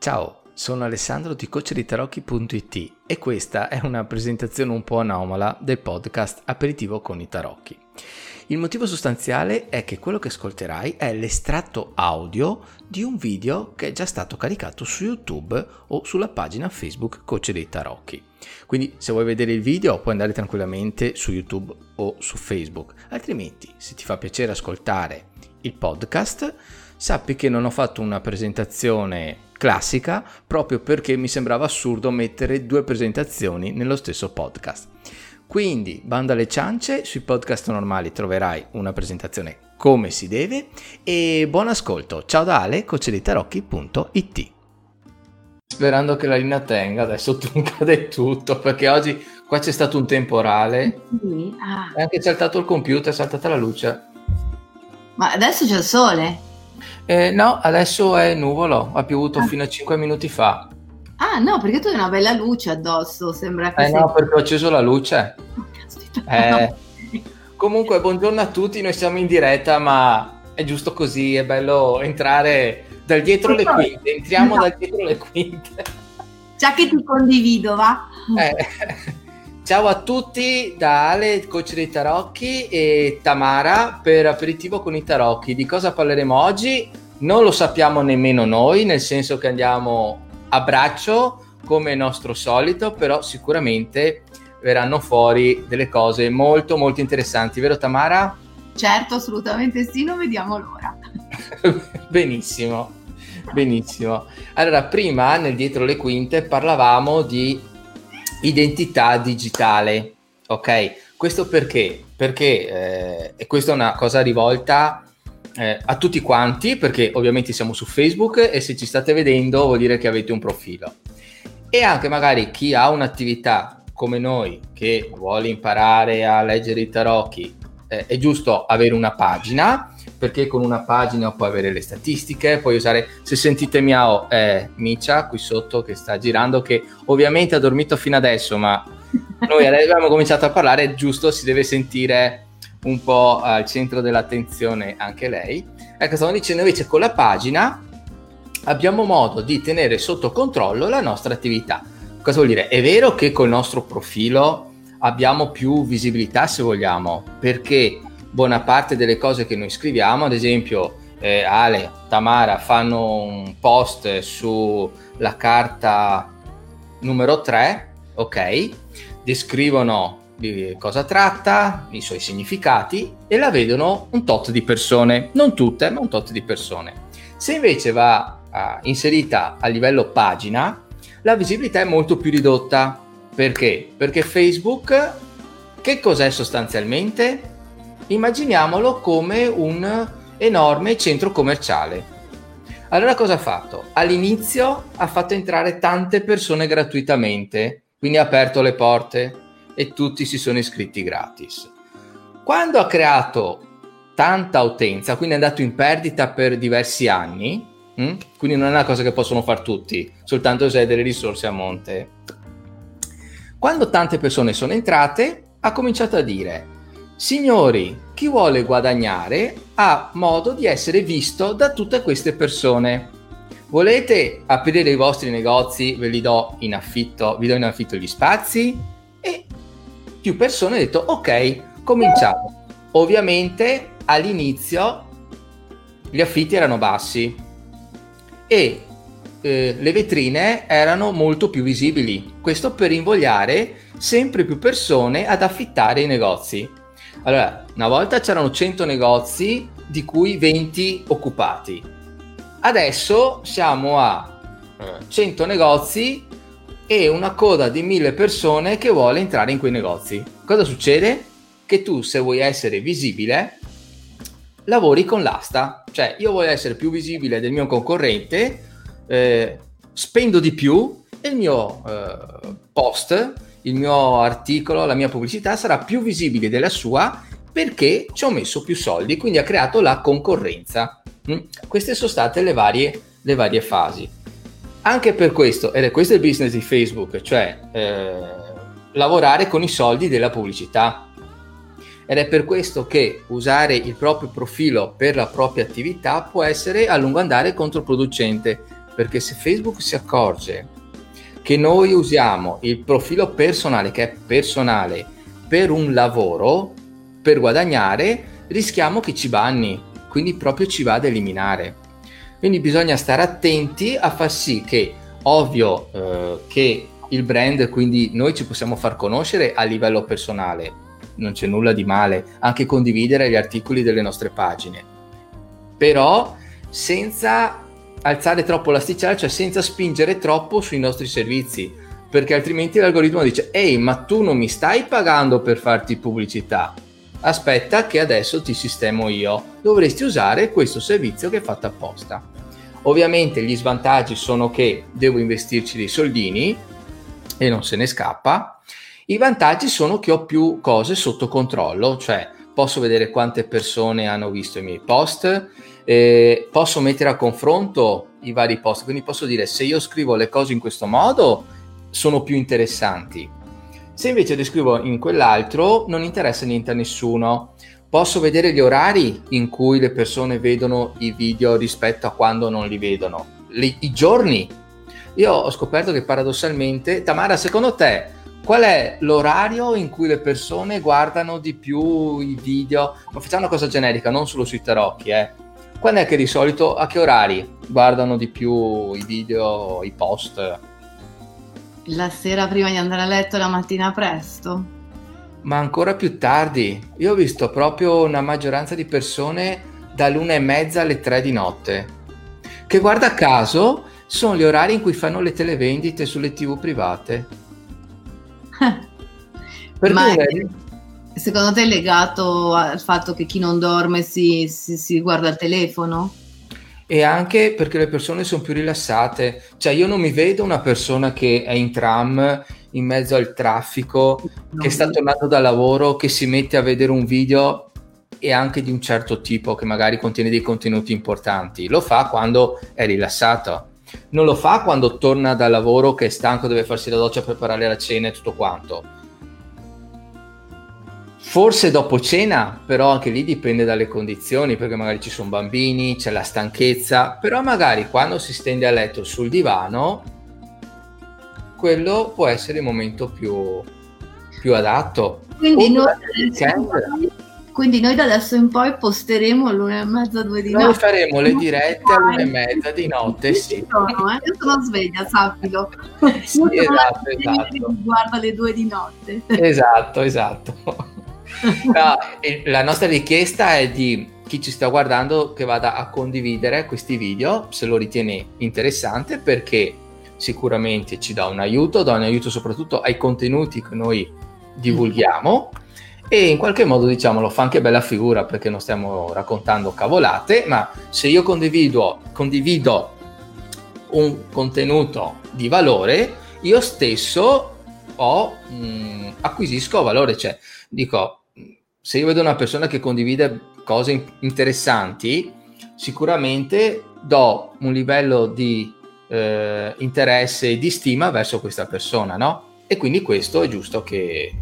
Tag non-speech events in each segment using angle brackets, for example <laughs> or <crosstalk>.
Ciao, sono Alessandro di coacheritarocchi.it e questa è una presentazione un po' anomala del podcast Aperitivo con i tarocchi. Il motivo sostanziale è che quello che ascolterai è l'estratto audio di un video che è già stato caricato su YouTube o sulla pagina Facebook Coach dei Tarocchi. Quindi se vuoi vedere il video puoi andare tranquillamente su YouTube o su Facebook, altrimenti se ti fa piacere ascoltare il podcast sappi che non ho fatto una presentazione classica proprio perché mi sembrava assurdo mettere due presentazioni nello stesso podcast. Quindi, banda alle ciance, sui podcast normali troverai una presentazione come si deve e buon ascolto. Ciao da Ale, coacheditarocchi.it Sperando che la linea tenga, adesso <laughs> tu cade tutto perché oggi qua c'è stato un temporale sì. ah. e anche saltato il computer, è saltata la luce. Ma adesso c'è il sole? Eh, no, adesso è nuvolo, ha piovuto ah. fino a 5 minuti fa. Ah no, perché tu hai una bella luce addosso, sembra che... Eh sei... no, perché ho acceso la luce. <laughs> eh, comunque, buongiorno a tutti, noi siamo in diretta, ma è giusto così, è bello entrare dal dietro le quinte, entriamo no. dal dietro le quinte. Già che ti condivido, va? Eh, <laughs> ciao a tutti da Ale, coach dei tarocchi e Tamara per Aperitivo con i tarocchi. Di cosa parleremo oggi? Non lo sappiamo nemmeno noi, nel senso che andiamo a braccio come nostro solito, però sicuramente verranno fuori delle cose molto molto interessanti, vero Tamara? Certo, assolutamente sì, non vediamo l'ora. <laughs> benissimo, benissimo. Allora, prima nel dietro le quinte parlavamo di identità digitale, ok? Questo perché? Perché, eh, e questa è una cosa rivolta eh, a tutti quanti, perché ovviamente siamo su Facebook e se ci state vedendo vuol dire che avete un profilo. E anche magari chi ha un'attività come noi che vuole imparare a leggere i tarocchi, eh, è giusto avere una pagina, perché con una pagina puoi avere le statistiche, puoi usare, se sentite miao, è Micia qui sotto che sta girando, che ovviamente ha dormito fino adesso, ma <laughs> noi abbiamo cominciato a parlare, è giusto, si deve sentire un po' al centro dell'attenzione anche lei. Ecco, stavo dicendo invece con la pagina abbiamo modo di tenere sotto controllo la nostra attività. Cosa vuol dire? È vero che col nostro profilo abbiamo più visibilità se vogliamo, perché buona parte delle cose che noi scriviamo, ad esempio eh, Ale, Tamara fanno un post sulla carta numero 3, ok? Descrivono di cosa tratta, i suoi significati e la vedono un tot di persone, non tutte, ma un tot di persone. Se invece va uh, inserita a livello pagina, la visibilità è molto più ridotta. Perché? Perché Facebook, che cos'è sostanzialmente? Immaginiamolo come un enorme centro commerciale. Allora cosa ha fatto? All'inizio ha fatto entrare tante persone gratuitamente, quindi ha aperto le porte, e tutti si sono iscritti gratis. Quando ha creato tanta utenza, quindi è andato in perdita per diversi anni? Hm? quindi non è una cosa che possono fare tutti, soltanto se hai delle risorse a monte. Quando tante persone sono entrate, ha cominciato a dire, signori, chi vuole guadagnare ha modo di essere visto da tutte queste persone. Volete aprire i vostri negozi? Ve li do in affitto, vi do in affitto gli spazi? E più persone hanno detto ok, cominciamo. Ovviamente all'inizio gli affitti erano bassi e eh, le vetrine erano molto più visibili. Questo per invogliare sempre più persone ad affittare i negozi. Allora, una volta c'erano 100 negozi, di cui 20 occupati. Adesso siamo a 100 negozi e una coda di mille persone che vuole entrare in quei negozi. Cosa succede? Che tu, se vuoi essere visibile, lavori con l'asta. Cioè, io voglio essere più visibile del mio concorrente, eh, spendo di più e il mio eh, post, il mio articolo, la mia pubblicità sarà più visibile della sua perché ci ho messo più soldi, quindi ha creato la concorrenza. Mm? Queste sono state le varie, le varie fasi. Anche per questo, ed è questo il business di Facebook, cioè eh, lavorare con i soldi della pubblicità. Ed è per questo che usare il proprio profilo per la propria attività può essere a lungo andare controproducente, perché se Facebook si accorge che noi usiamo il profilo personale, che è personale, per un lavoro, per guadagnare, rischiamo che ci banni, quindi proprio ci va ad eliminare. Quindi bisogna stare attenti a far sì che, ovvio, eh, che il brand, quindi noi ci possiamo far conoscere a livello personale, non c'è nulla di male, anche condividere gli articoli delle nostre pagine, però senza alzare troppo l'asticella, cioè senza spingere troppo sui nostri servizi, perché altrimenti l'algoritmo dice, ehi, ma tu non mi stai pagando per farti pubblicità, aspetta che adesso ti sistemo io, dovresti usare questo servizio che è fatto apposta. Ovviamente gli svantaggi sono che devo investirci dei soldini e non se ne scappa. I vantaggi sono che ho più cose sotto controllo, cioè posso vedere quante persone hanno visto i miei post, eh, posso mettere a confronto i vari post, quindi posso dire se io scrivo le cose in questo modo sono più interessanti. Se invece le scrivo in quell'altro non interessa niente a nessuno. Posso vedere gli orari in cui le persone vedono i video rispetto a quando non li vedono, le, i giorni. Io ho scoperto che paradossalmente, Tamara, secondo te qual è l'orario in cui le persone guardano di più i video? Ma facciamo una cosa generica, non solo sui tarocchi, eh quando è che di solito, a che orari guardano di più i video, i post? La sera prima di andare a letto, la mattina presto? Ma ancora più tardi. Io ho visto proprio una maggioranza di persone dall'una e mezza alle tre di notte. Che guarda caso sono gli orari in cui fanno le televendite sulle tv private. <laughs> Ma è, Secondo te è legato al fatto che chi non dorme si, si, si guarda il telefono? E anche perché le persone sono più rilassate. Cioè, io non mi vedo una persona che è in tram in mezzo al traffico, no. che sta tornando da lavoro, che si mette a vedere un video e anche di un certo tipo che magari contiene dei contenuti importanti. Lo fa quando è rilassato. Non lo fa quando torna dal lavoro che è stanco, deve farsi la doccia, preparare la cena e tutto quanto Forse dopo cena, però anche lì dipende dalle condizioni, perché magari ci sono bambini, c'è la stanchezza, però magari quando si stende a letto sul divano, quello può essere il momento più, più adatto. Quindi noi, quindi noi, da adesso in poi posteremo all'una e mezza, due di notte. Noi faremo le dirette all'una e mezza di notte, sì. Sono, eh? Io sono sveglia, sappilo. <laughs> sì, esatto, esatto. Guarda le due di notte. Esatto, esatto. <laughs> No, la nostra richiesta è di chi ci sta guardando che vada a condividere questi video se lo ritiene interessante perché sicuramente ci dà un aiuto, dà un aiuto soprattutto ai contenuti che noi divulghiamo e in qualche modo diciamo lo fa anche bella figura perché non stiamo raccontando cavolate, ma se io condivido, condivido un contenuto di valore, io stesso ho, mh, mm, acquisisco valore, cioè dico se io vedo una persona che condivide cose interessanti, sicuramente do un livello di eh, interesse e di stima verso questa persona, no? E quindi questo è giusto che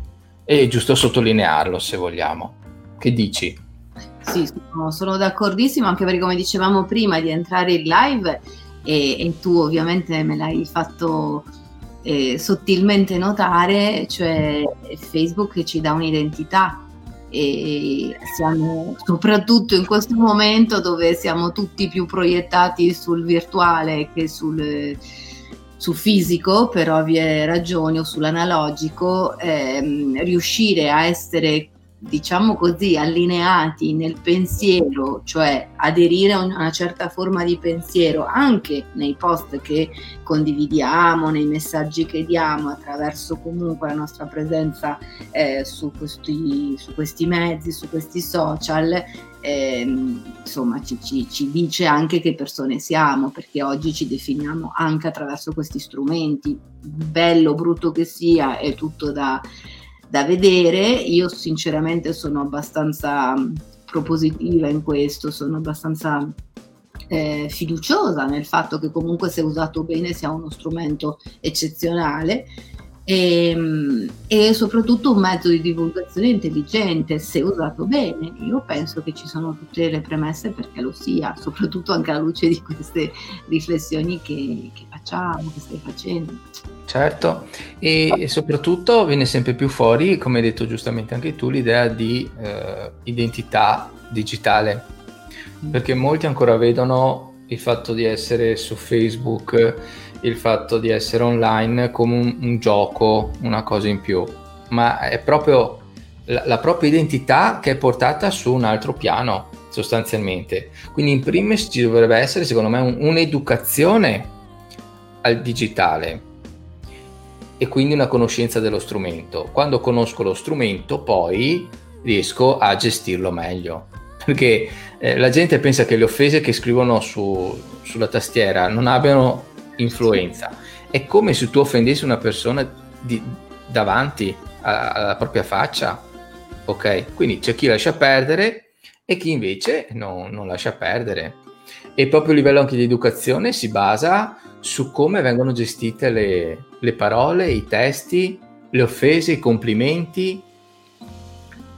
è giusto sottolinearlo, se vogliamo. Che dici? Sì, sono, sono d'accordissimo, anche perché come dicevamo prima di entrare in live e, e tu ovviamente me l'hai fatto eh, sottilmente notare, cioè Facebook ci dà un'identità e siamo soprattutto in questo momento dove siamo tutti più proiettati sul virtuale che sul, sul fisico per ovvie ragioni o sull'analogico, ehm, riuscire a essere diciamo così, allineati nel pensiero, cioè aderire a una certa forma di pensiero anche nei post che condividiamo, nei messaggi che diamo attraverso comunque la nostra presenza eh, su, questi, su, questi, mezzi, su questi social, eh, insomma ci, ci, ci dice anche che persone siamo, perché oggi ci definiamo anche attraverso questi strumenti, bello o brutto che sia, è tutto da da vedere. Io sinceramente sono abbastanza mm, propositiva in questo, sono abbastanza eh, fiduciosa nel fatto che comunque se usato bene sia uno strumento eccezionale. e, ehm, e, soprattutto un mezzo di divulgazione intelligente se usato bene. Io penso che ci sono tutte le premesse perché lo sia, soprattutto anche alla luce di queste riflessioni che, che facciamo, che stai facendo. Certo, e, e, soprattutto viene sempre più fuori, come hai detto giustamente anche tu, l'idea di eh, identità digitale, mm. perché molti ancora vedono il fatto di essere su Facebook il fatto di essere online come un, un gioco, una cosa in più, ma è proprio la, la, propria identità che è portata su un altro piano sostanzialmente. Quindi in primis ci dovrebbe essere secondo me un, un'educazione al digitale e quindi una conoscenza dello strumento. Quando conosco lo strumento poi riesco a gestirlo meglio perché eh, la gente pensa che le offese che scrivono su, sulla tastiera non abbiano influenza. È come se tu offendessi una persona di, davanti alla, alla propria faccia. Ok? Quindi c'è chi lascia perdere e chi invece no, non lascia perdere. E proprio a livello anche di educazione si basa su come vengono gestite le, le parole, i testi, le offese, i complimenti.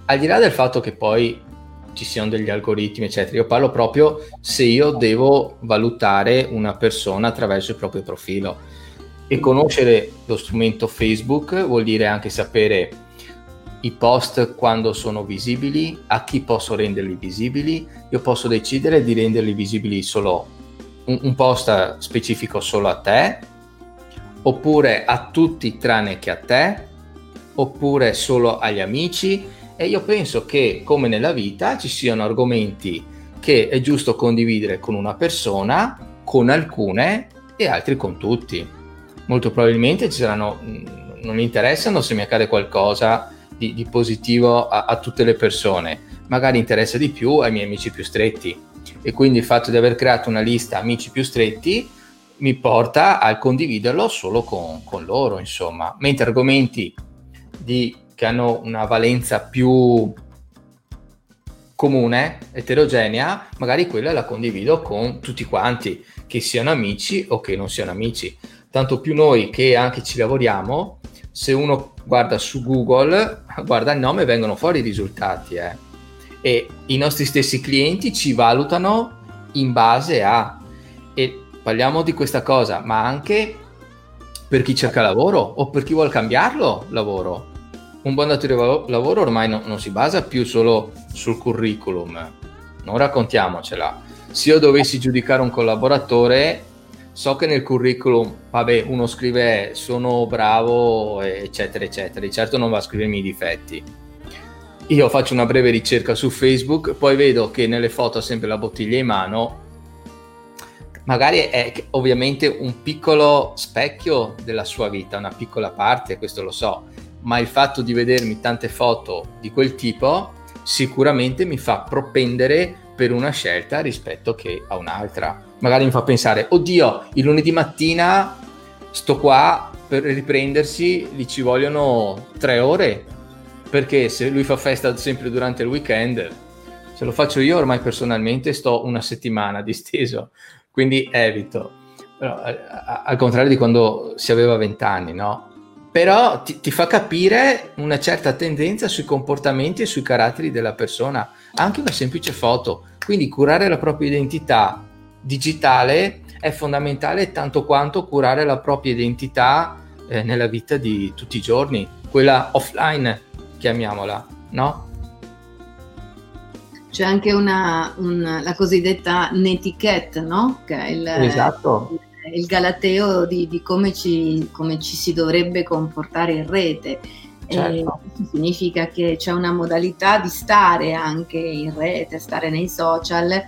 Al di là del fatto che poi ci siano degli algoritmi, eccetera. Io parlo proprio se io devo valutare una persona attraverso il proprio profilo. E conoscere lo strumento Facebook vuol dire anche sapere i post quando sono visibili, a chi posso renderli visibili. Io posso decidere di renderli visibili solo un, un post specifico solo a te, oppure a tutti tranne che a te, oppure solo agli amici e io penso che, come nella vita, ci siano argomenti che è giusto condividere con una persona, con alcune e altri con tutti. Molto probabilmente ci saranno, mm, non interessano se mi accade qualcosa di, di positivo a, a tutte le persone, magari interessa di più ai miei amici più stretti. E quindi il fatto di aver creato una lista amici più stretti mi porta a condividerlo solo con, con loro, insomma. Mentre argomenti di che hanno una valenza più comune, eterogenea, magari quella la condivido con tutti quanti, che siano amici o che non siano amici. Tanto più noi che anche ci lavoriamo, se uno guarda su Google, guarda il nome, vengono fuori i risultati. Eh. E i nostri stessi clienti ci valutano in base a... E parliamo di questa cosa, ma anche per chi cerca lavoro o per chi vuole cambiarlo lavoro un buon datore di lavoro ormai no, non si basa più solo sul curriculum, non raccontiamocela. Se io dovessi giudicare un collaboratore, so che nel curriculum, vabbè, uno scrive sono bravo, eccetera, eccetera, di certo non va a scrivermi i difetti. Io faccio una breve ricerca su Facebook, poi vedo che nelle foto ha sempre la bottiglia in mano, magari è ovviamente un piccolo specchio della sua vita, una piccola parte, questo lo so, ma il fatto di vedermi tante foto di quel tipo sicuramente mi fa propendere per una scelta rispetto che a un'altra. Magari mi fa pensare, oddio, il lunedì mattina sto qua per riprendersi, gli ci vogliono tre ore, perché se lui fa festa sempre durante il weekend, se lo faccio io ormai personalmente sto una settimana <laughs> disteso, quindi evito. Però, al contrario di quando si aveva vent'anni, no? però ti, ti, fa capire una certa tendenza sui comportamenti e sui caratteri della persona, anche una semplice foto. Quindi curare la propria identità digitale è fondamentale tanto quanto curare la propria identità eh, nella vita di tutti i giorni, quella offline, chiamiamola, no? C'è anche una, una la cosiddetta netiquette, no? Che è il, esatto il galateo di, di come, ci, come, ci, si dovrebbe comportare in rete. Certo. significa che c'è una modalità di stare anche in rete, stare nei social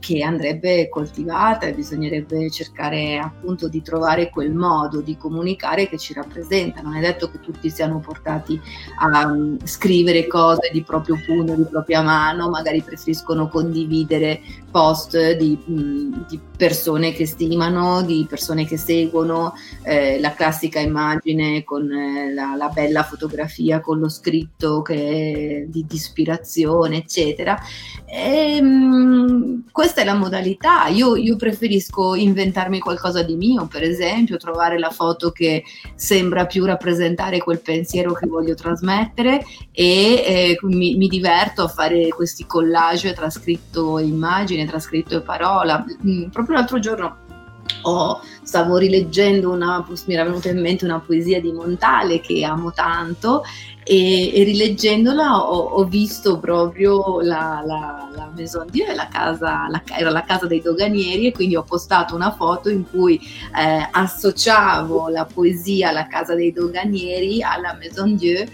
che andrebbe coltivata e bisognerebbe cercare appunto di trovare quel modo di comunicare che ci rappresenta. Non è detto che tutti siano portati a um, scrivere cose di proprio pugno, di propria mano, magari preferiscono condividere post di, mm, di persone che stimano, di persone che seguono, eh, la classica immagine con eh, la, la, bella fotografia con lo scritto che è di, di ispirazione, eccetera. E, ehm, mh, questa è la modalità. Io, io, preferisco inventarmi qualcosa di mio, per esempio, trovare la foto che sembra più rappresentare quel pensiero che voglio trasmettere e eh, mi, mi, diverto a fare questi collage tra scritto immagine, tra scritto e parola. Mm, proprio l'altro giorno ho, stavo rileggendo una, mi era venuta in mente una poesia di Montale che amo tanto e, e rileggendola ho, ho, visto proprio la, la, la Maison Dieu, la casa, la, era la casa dei doganieri e quindi ho postato una foto in cui eh, associavo la poesia La casa dei doganieri alla Maison Dieu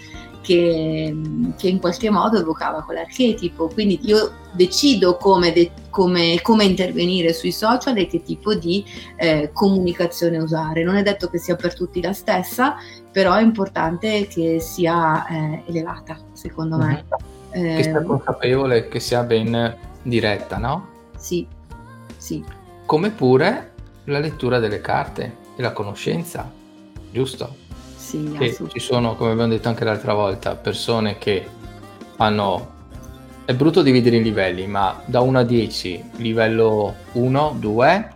che, che, in qualche modo evocava quell'archetipo. Quindi io decido come, de, come, come intervenire sui social e che tipo di eh, comunicazione usare. Non è detto che sia per tutti la stessa, però è importante che sia eh, elevata, secondo mm-hmm. me. Eh, che sia consapevole, che sia ben diretta, no? Sì, sì. Come pure la lettura delle carte e la conoscenza, giusto? Sì, che ci sono, come abbiamo detto anche l'altra volta, persone che hanno... È brutto dividere in livelli, ma da 1 a 10, livello 1, 2,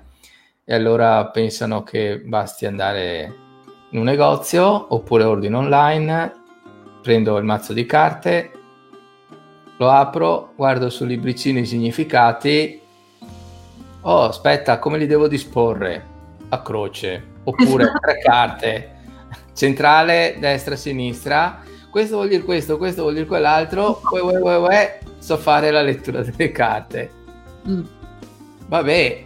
e allora pensano che basti andare in un negozio oppure ordino online, prendo il mazzo di carte, lo apro, guardo sul libricino i significati, oh aspetta, come li devo disporre? A croce, oppure <laughs> tre carte centrale, destra, sinistra, questo vuol dire questo, questo vuol dire quell'altro, uè, uè, uè, uè, so fare la lettura delle carte. Mm. Vabbè,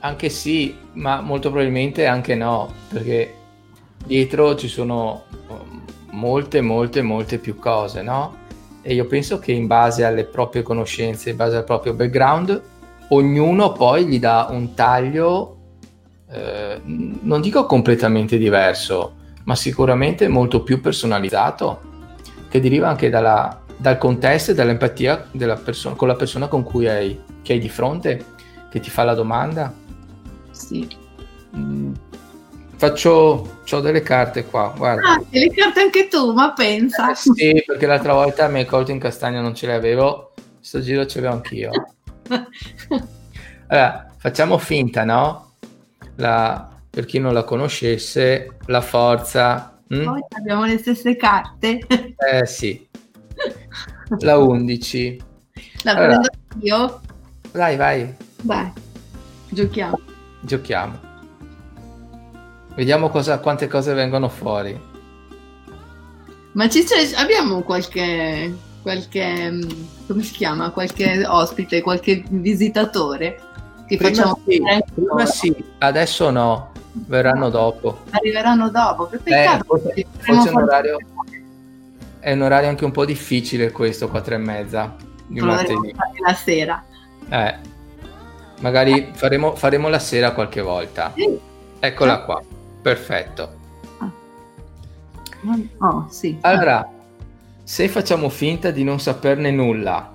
anche sì, ma molto probabilmente anche no, perché dietro ci sono um, molte, molte, molte più cose, no? E io penso che in base alle proprie conoscenze, in base al proprio background, ognuno poi gli dà un taglio, eh, non dico completamente diverso, ma sicuramente molto più personalizzato, che deriva anche dalla, dal contesto e dall'empatia perso- con la persona con cui hai, che hai di fronte, che ti fa la domanda. Sì. Mm, faccio ho delle carte qua, guarda. Ah, le carte anche tu, ma pensa. Eh, sì, perché l'altra volta mi hai colto in castagna, non ce le avevo, sto giro ce le ho anch'io. allora, facciamo finta, no? La, per chi non la conoscesse, la forza. Hm? Poi abbiamo le stesse carte. Eh sì. La 11. La allora, prendo io? Vai, vai. Vai, giochiamo. Giochiamo. Vediamo cosa, quante cose vengono fuori. Ma ci c'è, abbiamo qualche, qualche, mm, come si chiama, qualche ospite, qualche visitatore? Che prima facciamo sì, prima sì, adesso no verranno dopo. Arriveranno dopo, che peccato. Eh, forse, forse è, un orario, è un orario anche un po' difficile questo, quattro e mezza di martedì. La sera. Eh, magari faremo, faremo, la sera qualche volta. Sì. Eccola qua, perfetto. Ah. Oh, sì. Allora, se facciamo finta di non saperne nulla,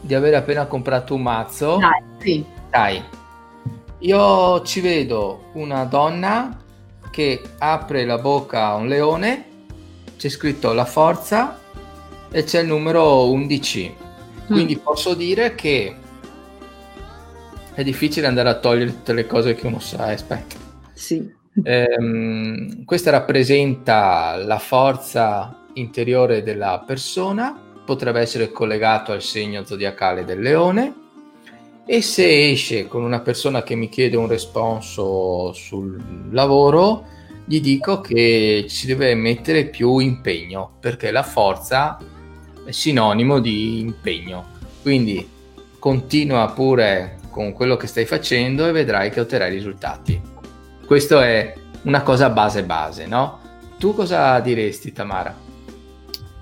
di aver appena comprato un mazzo, dai, sì. dai io ci vedo una donna che apre la bocca a un leone, c'è scritto la forza e c'è il numero 11. Quindi mm. posso dire che è difficile andare a togliere tutte le cose che uno sa. Eh, aspetta. Sì. Ehm, questa rappresenta la forza interiore della persona, potrebbe essere collegato al segno zodiacale del leone e se esce con una persona che mi chiede un responso sul lavoro, gli dico che ci deve mettere più impegno, perché la forza è sinonimo di impegno. Quindi continua pure con quello che stai facendo e vedrai che otterrai risultati. Questo è una cosa base base, no? Tu cosa diresti, Tamara?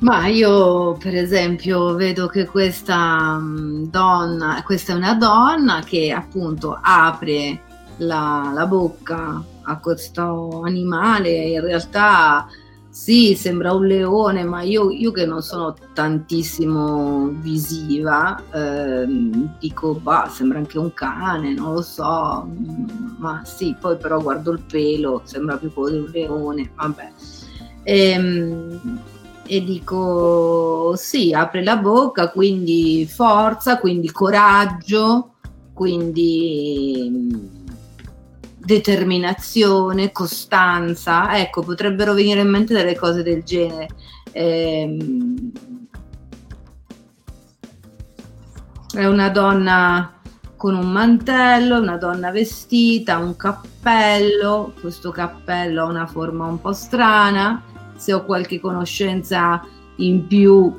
Ma io per esempio vedo che questa mm, donna, questa è una donna che appunto apre la, la bocca a questo animale, in realtà sì, sembra un leone, ma io, io che non sono tantissimo visiva, eh, dico, bah, sembra anche un cane, non lo so, ma sì, poi però guardo il pelo, sembra più di un leone, vabbè. Ehm, e dico sì, apre la bocca, quindi forza, quindi coraggio, quindi mm, determinazione, costanza. Ecco, potrebbero venire in mente delle cose del genere. Ehm, è una donna con un mantello, una donna vestita, un cappello, questo cappello ha una forma un po' strana, se ho qualche conoscenza in più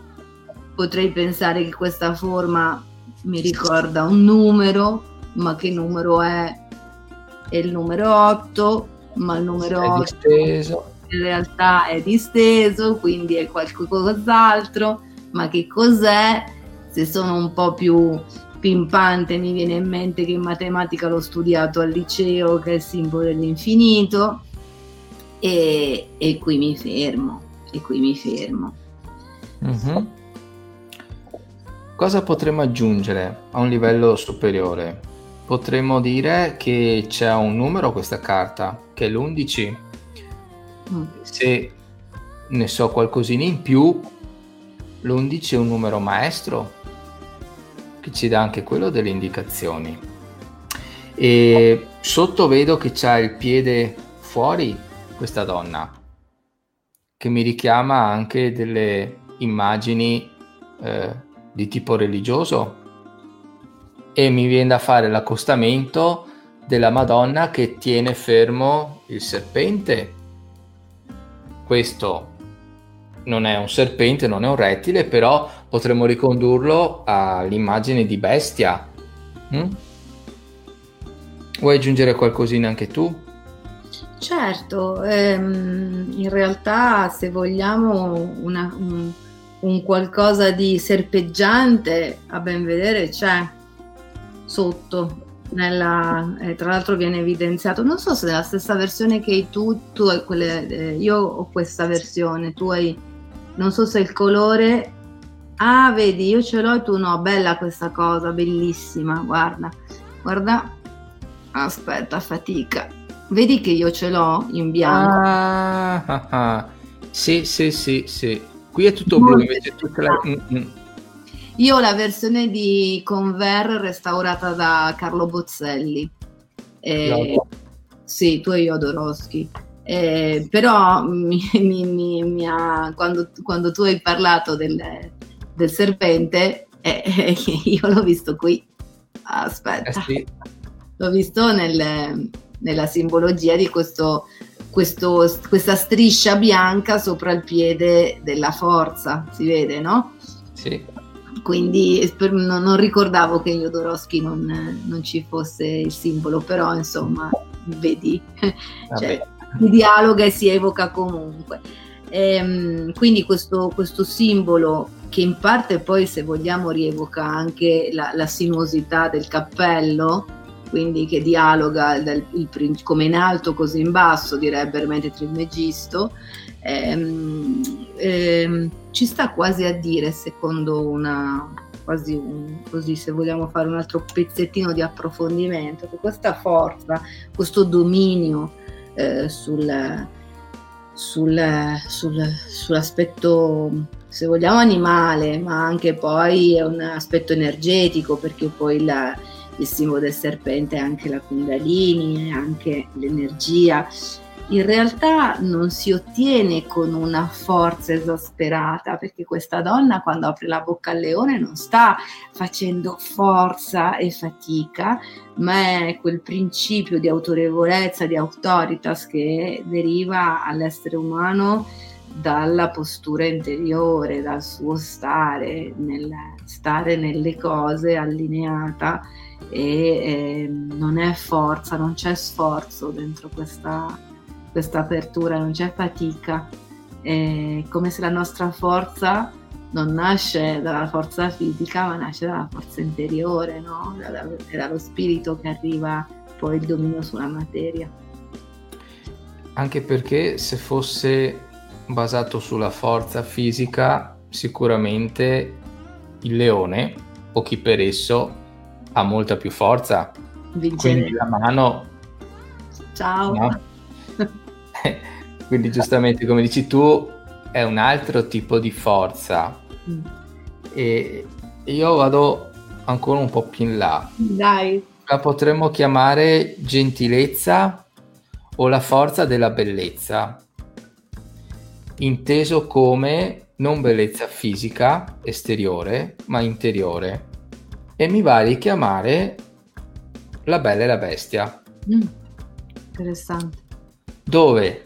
potrei pensare che questa forma mi ricorda un numero, ma che numero è? È il numero 8, ma il numero è 8 disteso. in realtà è disteso, quindi è qualcos'altro, ma che cos'è? Se sono un po' più pimpante mi viene in mente che in matematica l'ho studiato al liceo, che è il simbolo dell'infinito, e, e qui mi fermo, e qui mi fermo. Mm-hmm. Cosa potremmo aggiungere a un livello superiore? Potremmo dire che c'è un numero questa carta, che è l'11. Mm. Se ne so qualcosina in più, l'11 è un numero maestro che ci dà anche quello delle indicazioni. E sotto vedo che c'ha il piede fuori questa donna che mi richiama anche delle immagini eh, di tipo religioso e mi viene da fare l'accostamento della Madonna che tiene fermo il serpente. Questo non è un serpente, non è un rettile, però potremmo ricondurlo all'immagine di bestia. Mm? Vuoi aggiungere qualcosina anche tu? Certo, ehm, in realtà se vogliamo una, un, un, qualcosa di serpeggiante, a ben vedere c'è sotto. Nella, eh, tra l'altro viene evidenziato, non so se è la stessa versione che hai tu, tu hai quelle, eh, io ho questa versione, tu hai, non so se il colore, ah vedi io ce l'ho e tu no, bella questa cosa, bellissima, guarda, guarda, aspetta, fatica, Vedi che io ce l'ho in bianco. Ah, ah, ah. Sì, sì, sì, sì. Qui è tutto blu, invece tu ce l'hai... Mm-mm. Io ho la versione di Conver restaurata da Carlo Bozzelli. Eh, sì, tu e Jodorowsky. Eh, però mi, <laughs> mi, mi, mi ha, quando, quando, tu hai parlato del, del serpente, eh, <laughs> io l'ho visto qui. Aspetta, eh sì. l'ho visto nel, nella simbologia di questo, questo, questa striscia bianca sopra il piede della forza, si vede, no? Sì. Quindi non, non ricordavo che Jodorowsky non, non, ci fosse il simbolo, però insomma, vedi, <laughs> cioè, si dialoga e si evoca comunque. Ehm, quindi questo, questo simbolo che in parte poi se vogliamo rievoca anche la, la sinuosità del cappello, quindi che dialoga dal, il, come in alto così in basso, direbbe Ermete Trismegisto, ehm, ehm, ci sta quasi a dire, secondo una, quasi un, così se vogliamo fare un altro pezzettino di approfondimento, che questa forza, questo dominio eh, sul, sul, sul, sull'aspetto, se vogliamo, animale, ma anche poi è un aspetto energetico, perché poi la, il simbolo del serpente è anche la kundalini, è anche l'energia. In realtà non si ottiene con una forza esasperata, perché questa donna quando apre la bocca al leone non sta facendo forza e fatica, ma è quel principio di autorevolezza, di autoritas che deriva all'essere umano dalla postura interiore, dal suo stare, nel stare nelle cose allineata e eh, non è forza, non c'è sforzo dentro questa, questa apertura, non c'è fatica. È come se la nostra forza non nasce dalla forza fisica, ma nasce dalla forza interiore, no? è dallo spirito che arriva poi il dominio sulla materia. Anche perché se fosse basato sulla forza fisica, sicuramente il leone o chi per esso ha molta più forza. Vincere. Quindi la mano... Ciao. No? <laughs> Quindi giustamente come dici tu, è un altro tipo di forza. Mm. E io vado ancora un po' più in là. Dai. La potremmo chiamare gentilezza o la forza della bellezza, inteso come non bellezza fisica, esteriore, ma interiore. E mi va a chiamare la bella e la bestia. Mm, interessante. Dove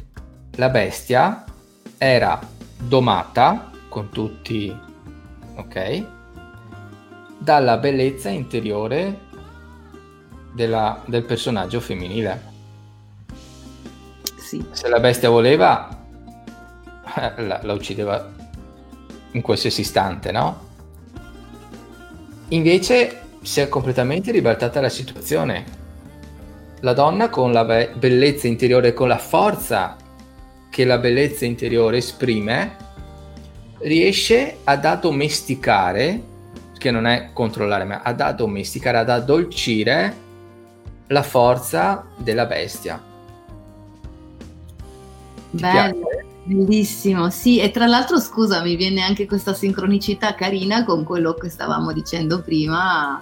la bestia era domata con tutti, ok? Dalla bellezza interiore della, del personaggio femminile. Sì. Se la bestia voleva, <laughs> la, la uccideva in qualsiasi istante, no? Invece si è completamente ribaltata la situazione. La donna con la be- bellezza interiore, con la forza che la bellezza interiore esprime, riesce ad addomesticare, che non è controllare, ma ad addomesticare, ad addolcire la forza della bestia. Bello, bellissimo. Sì, e tra l'altro, scusa, mi viene anche questa sincronicità carina con quello che stavamo dicendo prima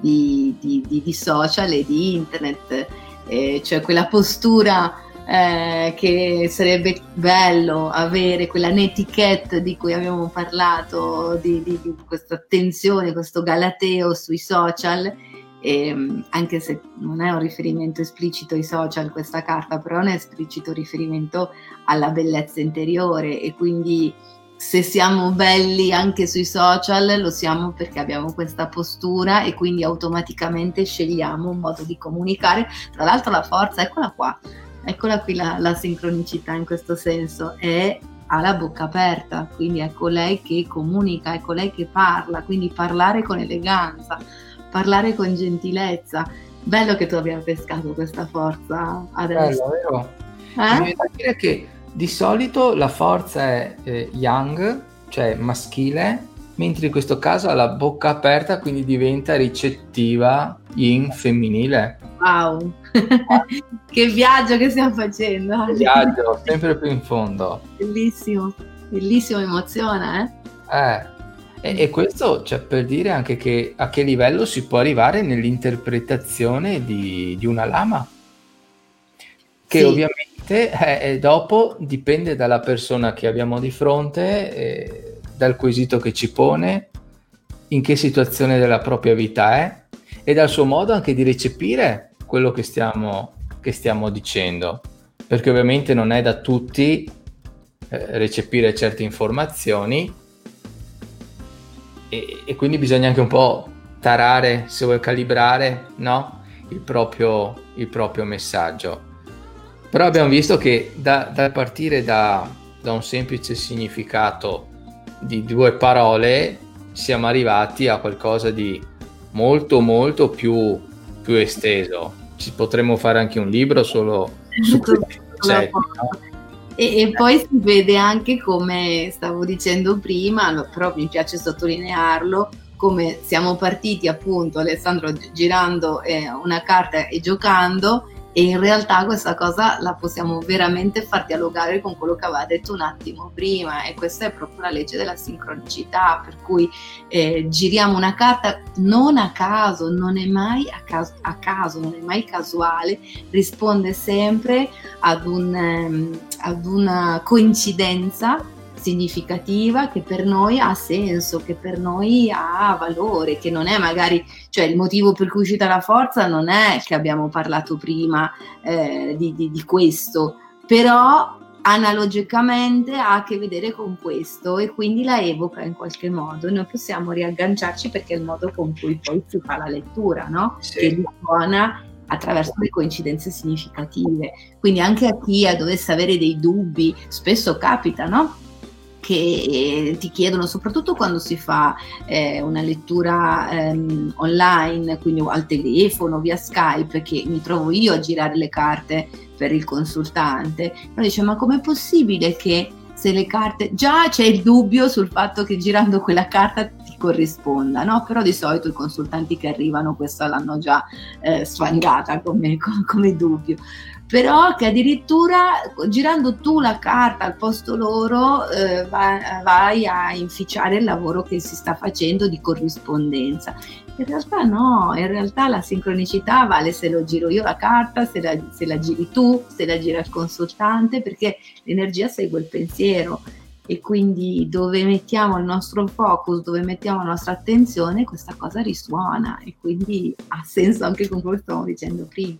di, di, di, di social e di internet, eh, cioè quella postura eh, che sarebbe bello avere quella netiquette di cui abbiamo parlato, di, questa attenzione, questo galateo sui social. E, ehm, anche se non è un riferimento esplicito ai social questa carta, però è un esplicito riferimento alla bellezza interiore e quindi se siamo belli anche sui social lo siamo perché abbiamo questa postura e quindi automaticamente scegliamo un modo di comunicare. Tra l'altro la forza, eccola qua, eccola qui la, la sincronicità in questo senso, è ha la bocca aperta, quindi è colei che comunica, è colei che parla, quindi parlare con eleganza, parlare con gentilezza. Bello che tu abbia pescato questa forza adesso. Bello, vero? Eh? Mi dire che di solito la forza è eh, young, cioè maschile, mentre in questo caso ha la bocca aperta, quindi diventa ricettiva in femminile. Wow, <laughs> che viaggio che stiamo facendo! Viaggio, sempre più in fondo. Bellissimo, bellissimo, emoziona, eh? Eh, e, e, questo cioè, per dire anche che a che livello si può arrivare nell'interpretazione di, di una lama. Che sì. ovviamente eh, dopo dipende dalla persona che abbiamo di fronte, eh, dal quesito che ci pone, in che situazione della propria vita è e dal suo modo anche di recepire quello che stiamo, che stiamo dicendo. Perché ovviamente non è da tutti eh, recepire certe informazioni e, e, quindi bisogna anche un po' tarare, se vuoi calibrare, no? il, proprio, il proprio messaggio. Però abbiamo visto che da, da partire da, da, un semplice significato di due parole siamo arrivati a qualcosa di molto molto più, più esteso. Ci potremmo fare anche un libro solo su. No? E, e, poi si vede anche come stavo dicendo prima, però mi piace sottolinearlo, come siamo partiti appunto Alessandro girando eh, una carta e giocando e in realtà questa cosa la possiamo veramente far dialogare con quello che aveva detto un attimo prima e questa è proprio la legge della sincronicità per cui eh, giriamo una carta non a caso, non è mai a caso, a caso, non è mai casuale, risponde sempre ad, un, um, ad una coincidenza significativa che per noi ha senso, che per noi ha valore, che non è magari, cioè il motivo per cui è uscita la forza non è che abbiamo parlato prima eh, di, di, di questo, però analogicamente ha a che vedere con questo e quindi la evoca in qualche modo. Noi possiamo riagganciarci perché è il modo con cui poi si fa la lettura, no? Sì. Che suona attraverso le coincidenze significative. Quindi anche a chi dovesse avere dei dubbi, spesso capita, no? Che ti chiedono, soprattutto quando si fa eh, una lettura ehm, online, quindi al telefono, via Skype, che mi trovo io a girare le carte per il consultante, uno dice ma com'è possibile che se le carte, già c'è il dubbio sul fatto che girando quella carta ti corrisponda, no? Però di solito i consultanti che arrivano questo l'hanno già eh, sfangata come, <laughs> come dubbio però che addirittura girando tu la carta al posto loro eh, vai a inficiare il lavoro che si sta facendo di corrispondenza. In realtà no, in realtà la sincronicità vale se lo giro io la carta, se la, se la giri tu, se la gira il consultante, perché l'energia segue il pensiero e quindi dove mettiamo il nostro focus, dove mettiamo la nostra attenzione, questa cosa risuona e quindi ha senso anche con quello che stavamo dicendo prima.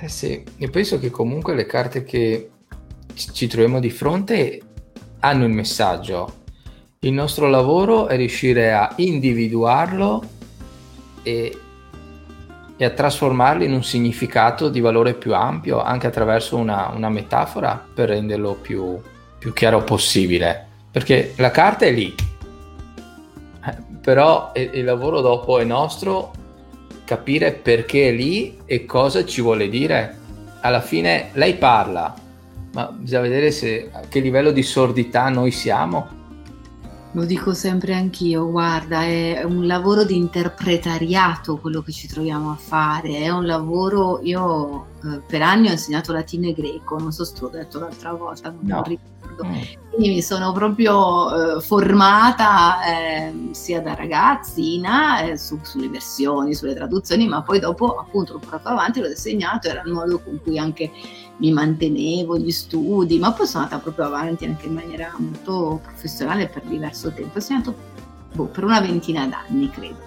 Eh sì, io penso che comunque le carte che ci troviamo di fronte hanno il messaggio. Il nostro lavoro è riuscire a individuarlo e, e a trasformarlo in un significato di valore più ampio, anche attraverso una, una metafora per renderlo più, più chiaro possibile, perché la carta è lì, eh, però il lavoro dopo è nostro capire perché è lì e cosa ci vuole dire. Alla fine lei parla, ma bisogna vedere se, a che livello di sordità noi siamo. Lo dico sempre anch'io, guarda, è un lavoro di interpretariato quello che ci troviamo a fare, è un lavoro, io eh, per anni ho insegnato latino e greco, non so se te l'ho detto l'altra volta, non no. ricordo, mm. quindi mi sono proprio eh, formata eh, sia da ragazzina eh, su, sulle versioni, sulle traduzioni, ma poi dopo appunto l'ho portato avanti, l'ho insegnato, era il modo con cui anche mi mantenevo, gli studi, ma poi sono andata proprio avanti anche in maniera molto professionale per diverso tempo. Ho insegnato boh, per una ventina d'anni, credo.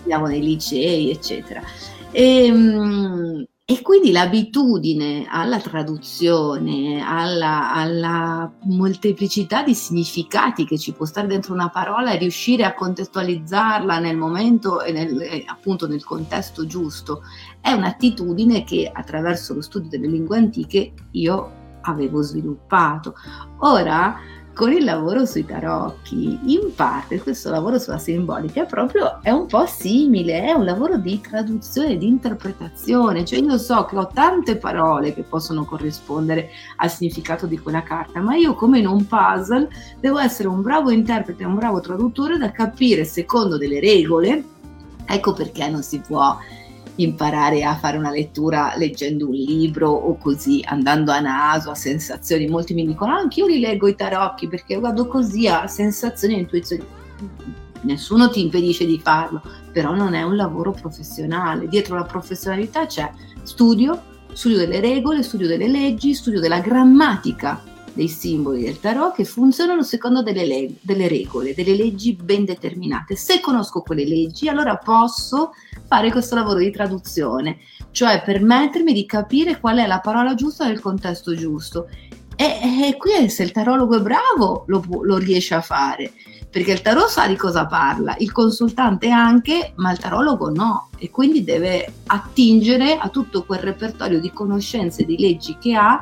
Andiamo mm. nei licei, eccetera. E, ehm, e quindi l'abitudine alla traduzione, alla, alla, molteplicità di significati che ci può stare dentro una parola e riuscire a contestualizzarla nel momento e nel, appunto nel contesto giusto, è un'attitudine che attraverso lo studio delle lingue antiche io avevo sviluppato. Ora con il lavoro sui tarocchi, in parte questo lavoro sulla simbolica proprio è un po' simile, è un lavoro di traduzione, di interpretazione, cioè io so che ho tante parole che possono corrispondere al significato di quella carta, ma io come in un puzzle devo essere un bravo interprete, un bravo traduttore da capire secondo delle regole, ecco perché non si può imparare a fare una lettura leggendo un libro o così andando a naso, a sensazioni. Molti mi dicono anche io li leggo i tarocchi perché vado così a sensazioni e intuizioni. Nessuno ti impedisce di farlo, però non è un lavoro professionale. Dietro la professionalità c'è studio, studio delle regole, studio delle leggi, studio della grammatica dei simboli del tarot che funzionano secondo delle, le- delle regole, delle leggi ben determinate. Se conosco quelle leggi, allora posso fare questo lavoro di traduzione, cioè permettermi di capire qual è la parola giusta nel contesto giusto. E, e qui se il tarologo è bravo lo, lo riesce a fare, perché il tarot sa di cosa parla, il consultante anche, ma il tarologo no, e quindi deve attingere a tutto quel repertorio di conoscenze, di leggi che ha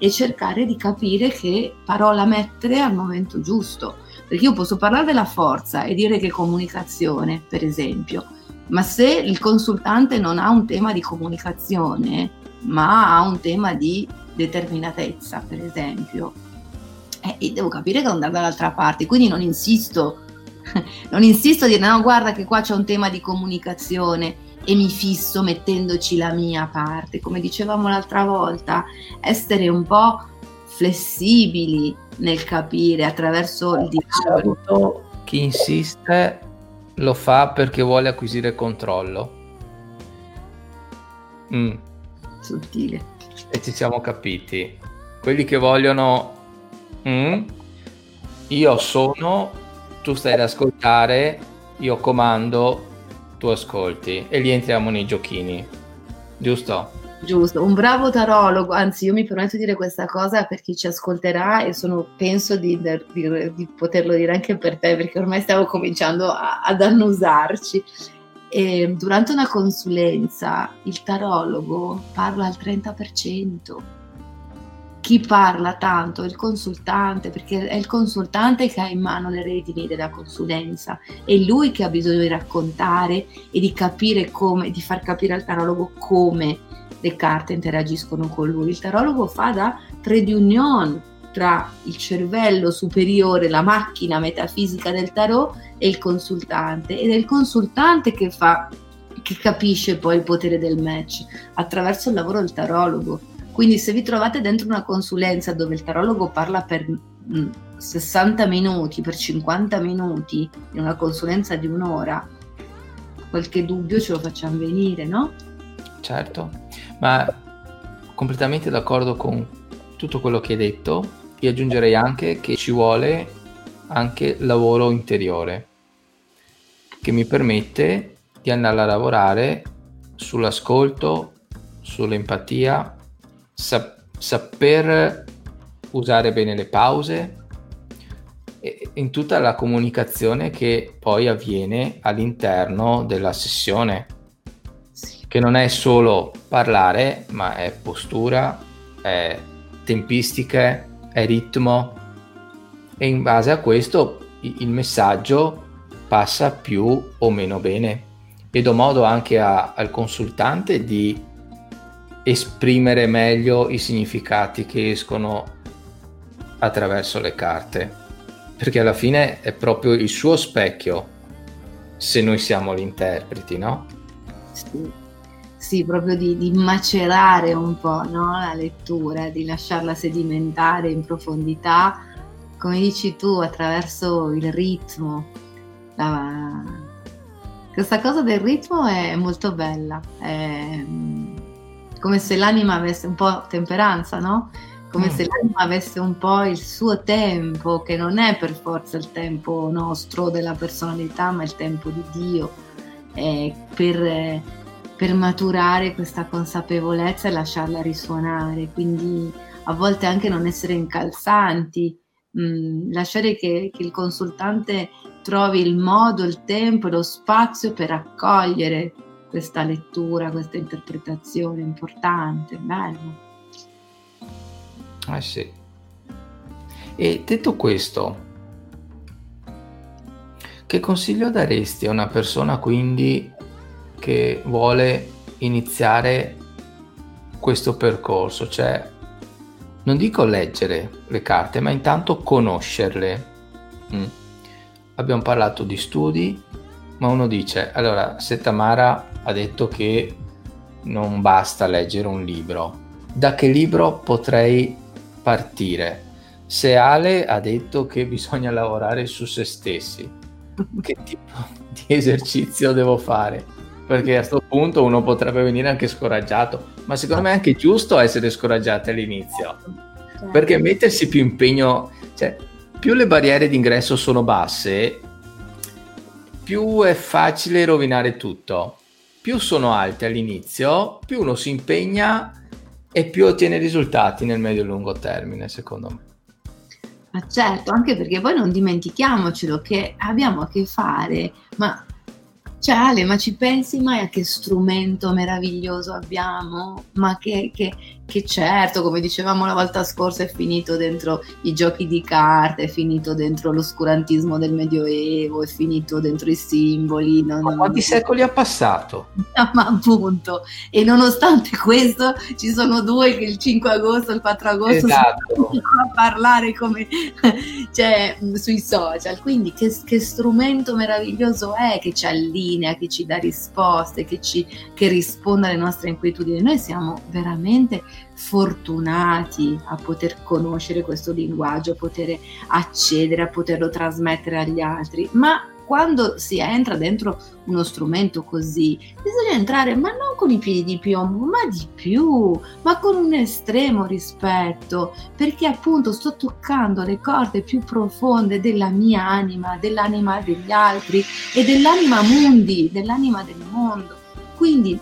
e cercare di capire che parola mettere al momento giusto. Perché io posso parlare della forza e dire che comunicazione, per esempio, ma se il consultante non ha un tema di comunicazione, ma ha un tema di determinatezza, per esempio, eh, devo capire che andare dall'altra parte, quindi non insisto, <laughs> non insisto a dire no, guarda che qua c'è un tema di comunicazione e mi fisso mettendoci la mia parte, come dicevamo l'altra volta, essere un po' flessibili nel capire attraverso il dialogo. Chi insiste lo fa perché vuole acquisire controllo. Mm. Sottile. E ci siamo capiti. Quelli che vogliono... Mm, io sono, tu stai ad ascoltare, io comando, tu ascolti e lì entriamo nei giochini. Giusto? Giusto, un bravo tarologo, anzi io mi permetto di dire questa cosa per chi ci ascolterà e sono, penso di, di, di poterlo dire anche per te perché ormai stiamo cominciando a, ad annusarci. E durante una consulenza il tarologo parla al 30%. Chi parla tanto il consultante, perché è il consultante che ha in mano le redini della consulenza, è lui che ha bisogno di raccontare e di capire come, di far capire al tarologo come le carte interagiscono con lui. Il tarologo fa da trade union tra il cervello superiore, la macchina metafisica del tarot e il consultante ed è il consultante che fa che capisce poi il potere del match attraverso il lavoro del tarologo. Quindi se vi trovate dentro una consulenza dove il tarologo parla per 60 mm, minuti, per 50 minuti, in una consulenza di un'ora, qualche dubbio ce lo facciamo venire, no? Certo, ma completamente d'accordo con tutto quello che hai detto. Io aggiungerei anche che ci vuole anche lavoro interiore che mi permette di andare a lavorare sull'ascolto, sull'empatia, sap- saper usare bene le pause e in tutta la comunicazione che poi avviene all'interno della sessione, che non è solo parlare, ma è postura, è tempistiche, è ritmo. E in base a questo il messaggio passa più o meno bene. E do modo anche a, al consultante di esprimere meglio i significati che escono attraverso le carte perché alla fine è proprio il suo specchio se noi siamo gli interpreti no? Sì, sì proprio di, di macerare un po' no? la lettura di lasciarla sedimentare in profondità come dici tu attraverso il ritmo la... Questa cosa del ritmo è molto bella, è come se l'anima avesse un po' temperanza, no? Come mm. se l'anima avesse un po' il suo tempo, che non è per forza il tempo nostro della personalità, ma il tempo di Dio, eh, per, per maturare questa consapevolezza e lasciarla risuonare. Quindi a volte anche non essere incalzanti, mh, mm, lasciare che, che, il consultante trovi il modo, il tempo lo spazio per accogliere questa lettura, questa interpretazione importante, bello. Eh sì. E detto questo, che consiglio daresti a una persona quindi che vuole iniziare questo percorso? Cioè, non dico leggere le carte, ma intanto conoscerle. Mm. Abbiamo parlato di studi, ma uno dice, allora, se Tamara ha detto che non basta leggere un libro, da che libro potrei partire? Se Ale ha detto che bisogna lavorare su se stessi, <laughs> che tipo di esercizio devo fare? Perché a questo punto uno potrebbe venire anche scoraggiato, ma secondo me è anche giusto essere scoraggiati all'inizio, certo. perché mettersi più impegno, cioè più le barriere d'ingresso sono basse, più è facile rovinare tutto. Più sono alte all'inizio, più uno si impegna e più ottiene risultati nel medio e lungo termine, secondo me. Ma certo, anche perché poi non dimentichiamocelo che abbiamo a che fare, ma cioè Ale, ma ci pensi mai a che strumento meraviglioso abbiamo? Ma che, che, che, certo, come dicevamo la volta scorsa, è finito dentro i giochi di carte, è finito dentro l'oscurantismo del Medioevo, è finito dentro i simboli. Non, ma quanti non... secoli ha passato? ma appunto, e nonostante questo ci sono due che il 5 agosto, il 4 agosto esatto. <laughs> a parlare come cioè, sui social. Quindi che, che strumento meraviglioso è che ci allinea linea, che ci dà risposte, che, ci, che risponde alle nostre inquietudini. Noi siamo veramente fortunati a poter conoscere questo linguaggio, a poter accedere, a poterlo trasmettere agli altri, ma quando si entra dentro uno strumento così, bisogna entrare ma non con i piedi di piombo, ma di più, ma con un estremo rispetto, perché appunto sto toccando le corde più profonde della mia anima, dell'anima degli altri e dell'anima mundi, dell'anima del mondo. Quindi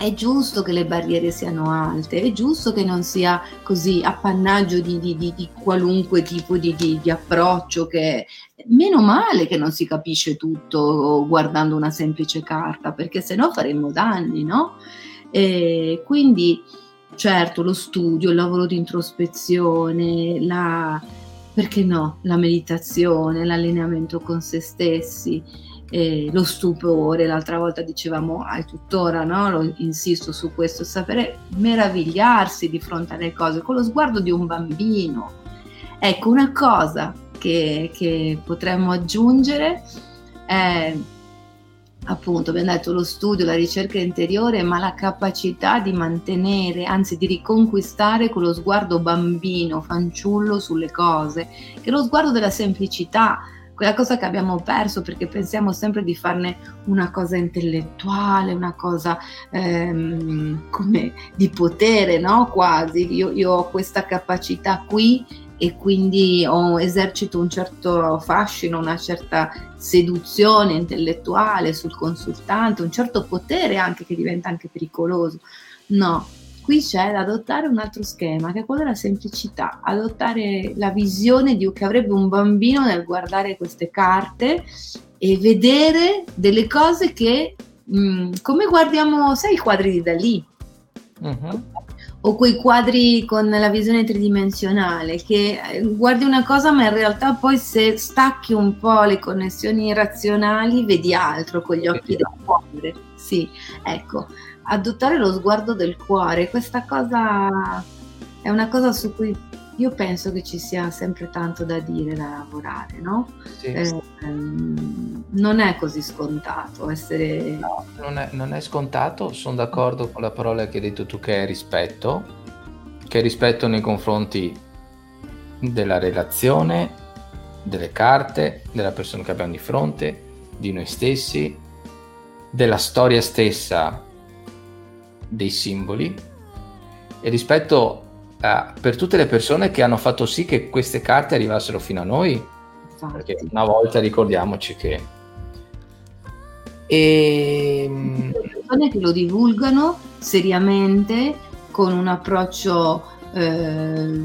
è giusto che le barriere siano alte, è giusto che non sia così appannaggio di, di, di, di qualunque tipo di, approccio, che meno male che non si capisce tutto guardando una semplice carta, perché se no faremmo danni, no? E quindi certo lo studio, il lavoro di introspezione, la, perché no, la meditazione, l'allineamento con se stessi eh, lo stupore, l'altra volta dicevamo, hai tuttora, no? Lo insisto su questo, sapere meravigliarsi di fronte alle cose con lo sguardo di un bambino. Ecco, una cosa che, che potremmo aggiungere è appunto, abbiamo detto lo studio, la ricerca interiore, ma la capacità di mantenere, anzi di riconquistare quello sguardo bambino, fanciullo sulle cose, che è lo sguardo della semplicità, quella cosa che abbiamo perso perché pensiamo sempre di farne una cosa intellettuale, una cosa ehm, come di potere, no? Quasi. Io, io ho questa capacità qui e quindi ho, esercito un certo fascino, una certa seduzione intellettuale sul consultante, un certo potere anche che diventa anche pericoloso. No, qui c'è da adottare un altro schema, che è quello della semplicità, adottare la visione di, che avrebbe un bambino nel guardare queste carte e vedere delle cose che, mh, mm, come guardiamo, sai i quadri di Dalì? Uh-huh o quei quadri con la visione tridimensionale, che eh, guardi una cosa ma in realtà poi se stacchi un po' le connessioni razionali vedi altro con gli occhi del cuore. Sì, ecco, adottare lo sguardo del cuore, questa cosa è una cosa su cui io penso che ci sia sempre tanto da dire, da lavorare, no? Sì. Eh, ehm, non è così scontato essere... No, non è, non è scontato, sono d'accordo con la parola che hai detto tu che è rispetto, che è rispetto nei confronti della relazione, delle carte, della persona che abbiamo di fronte, di noi stessi, della storia stessa dei simboli e rispetto uh, per tutte le persone che hanno fatto sì che queste carte arrivassero fino a noi. Infatti. Perché una volta ricordiamoci che... E... Ehm, persone che lo divulgano seriamente con un approccio, eh,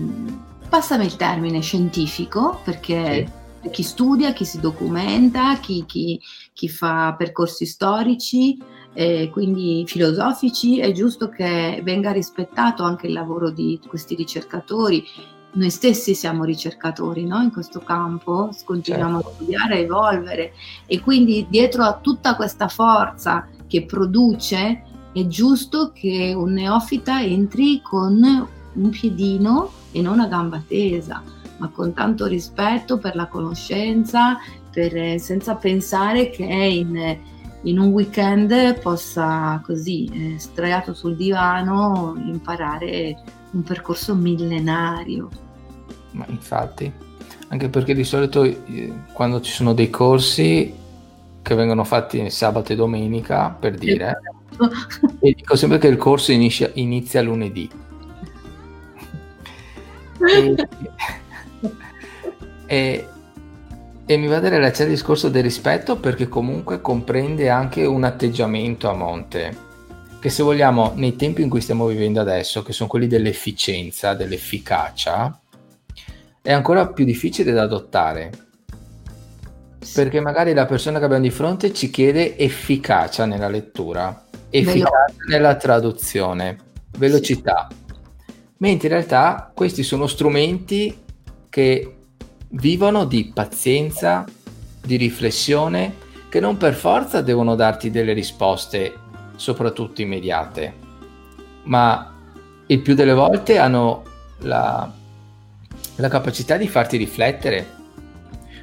passami il termine, scientifico, perché sì. chi studia, chi si documenta, chi, chi, chi fa percorsi storici, eh, quindi filosofici, è giusto che venga rispettato anche il lavoro di questi ricercatori. Noi stessi siamo ricercatori no? in questo campo, continuiamo certo. a studiare, a evolvere e quindi dietro a tutta questa forza che produce è giusto che un neofita entri con un piedino e non a gamba tesa, ma con tanto rispetto per la conoscenza, per, senza pensare che è in in un weekend possa così, eh, sdraiato sul divano, imparare un percorso millenario. Ma infatti, anche perché di solito eh, quando ci sono dei corsi che vengono fatti sabato e domenica, per dire, esatto. e dico sempre che il corso inizia, inizia lunedì. <laughs> e, e e mi va a rilanciare il discorso del rispetto perché comunque comprende anche un atteggiamento a monte, che se vogliamo nei tempi in cui stiamo vivendo adesso, che sono quelli dell'efficienza, dell'efficacia, è ancora più difficile da adottare. Perché magari la persona che abbiamo di fronte ci chiede efficacia nella lettura, efficacia Velo- nella traduzione, velocità. Sì. Mentre in realtà questi sono strumenti che vivono di pazienza, di riflessione, che non per forza devono darti delle risposte, soprattutto immediate, ma il più delle volte hanno la, la capacità di farti riflettere.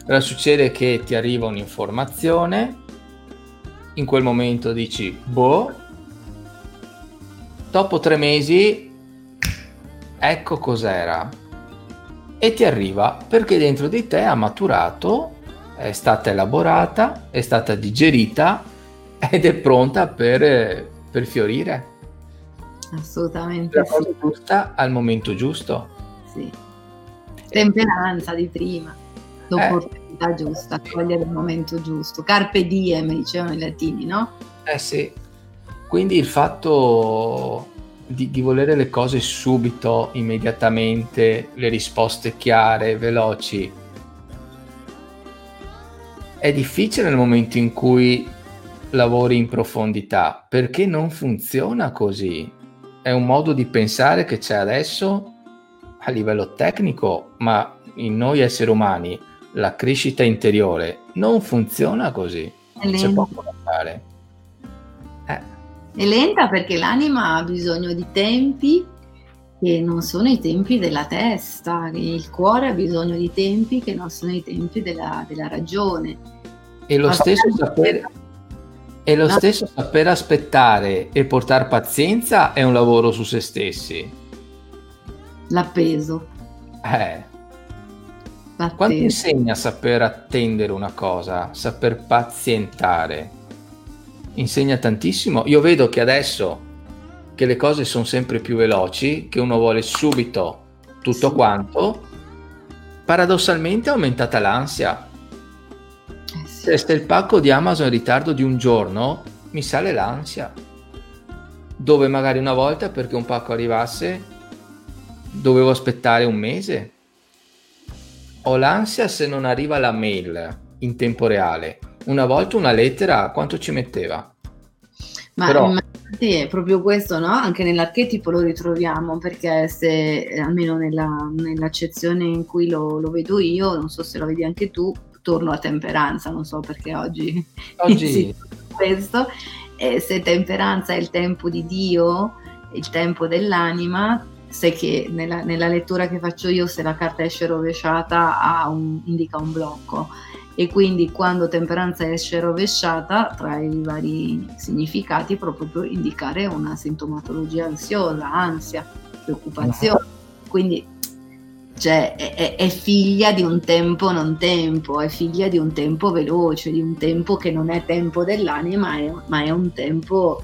Allora succede che ti arriva un'informazione, in quel momento dici, boh, dopo tre mesi, ecco cos'era e ti arriva perché dentro di te ha maturato, è stata elaborata, è stata digerita ed è pronta per, per fiorire. Assolutamente. La cosa giusta al momento giusto. Sì. Temperanza di prima, l'opportunità eh. giusta, cogliere il momento giusto. Carpe diem, dicevano i latini, no? Eh sì. Quindi il fatto di, di, volere le cose subito, immediatamente, le risposte chiare, veloci. È difficile nel momento in cui lavori in profondità, perché non funziona così. È un modo di pensare che c'è adesso a livello tecnico, ma in noi esseri umani la crescita interiore non funziona così. C'è poco da fare. È lenta perché l'anima ha bisogno di tempi che non sono i tempi della testa, il cuore ha bisogno di tempi che non sono i tempi della, della ragione. E lo stesso sapere... E lo no. stesso saper aspettare e portare pazienza è un lavoro su se stessi. L'appeso. Eh. Quanto insegna a saper attendere una cosa, saper pazientare? Insegna tantissimo. Io vedo che adesso che le cose sono sempre più veloci, che uno vuole subito tutto sì. quanto, paradossalmente è aumentata l'ansia. Eh sì. Se il pacco di Amazon in ritardo di un giorno, mi sale l'ansia. Dove magari una volta perché un pacco arrivasse dovevo aspettare un mese. Ho l'ansia se non arriva la mail in tempo reale. Una volta una lettera quanto ci metteva? Ma Però... Sì, è proprio questo, no? Anche nell'archetipo lo ritroviamo, perché se, almeno nella, nell'accezione in cui lo, lo, vedo io, non so se lo vedi anche tu, torno a temperanza, non so perché oggi... <laughs> Oggi... questo, eh, se temperanza è il tempo di Dio, il tempo dell'anima, sai che nella, nella lettura che faccio io, se la carta esce rovesciata, un, indica un blocco e quindi quando temperanza esce rovesciata tra i vari significati proprio indicare una sintomatologia ansiosa, ansia, preoccupazione. Quindi cioè, è, è, figlia di un tempo non tempo, è figlia di un tempo veloce, di un tempo che non è tempo dell'anima, è, ma è un tempo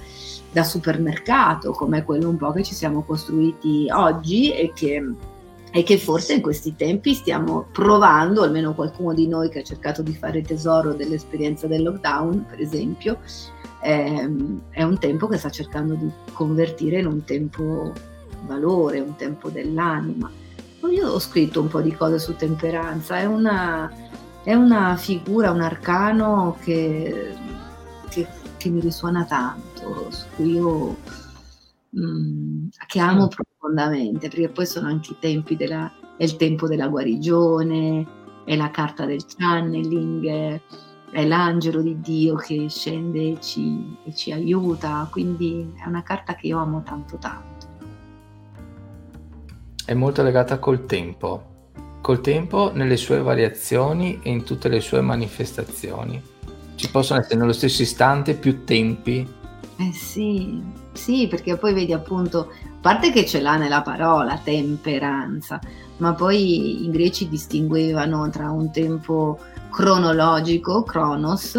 da supermercato, come quello un po' che ci siamo costruiti oggi e che e che forse in questi tempi stiamo provando, almeno qualcuno di noi che ha cercato di fare tesoro dell'esperienza del lockdown, per esempio, ehm, è un tempo che sta cercando di convertire in un tempo valore, un tempo dell'anima. Io ho scritto un po' di cose su temperanza, è una, è una figura, un arcano che, che, che mi risuona tanto, su cui io Mm, che amo mm. Profondamente, perché poi sono anche i tempi della, è il tempo della guarigione, è la carta del channeling, è l'angelo di Dio che scende e ci, e ci aiuta, quindi è una carta che io amo tanto tanto. È molto legata col tempo, col tempo nelle sue variazioni e in tutte le sue manifestazioni. Ci possono essere nello stesso istante più tempi. Eh sì, sì, perché poi vedi appunto, a parte che ce l'ha nella parola temperanza, ma poi i greci distinguevano tra un tempo cronologico, cronos,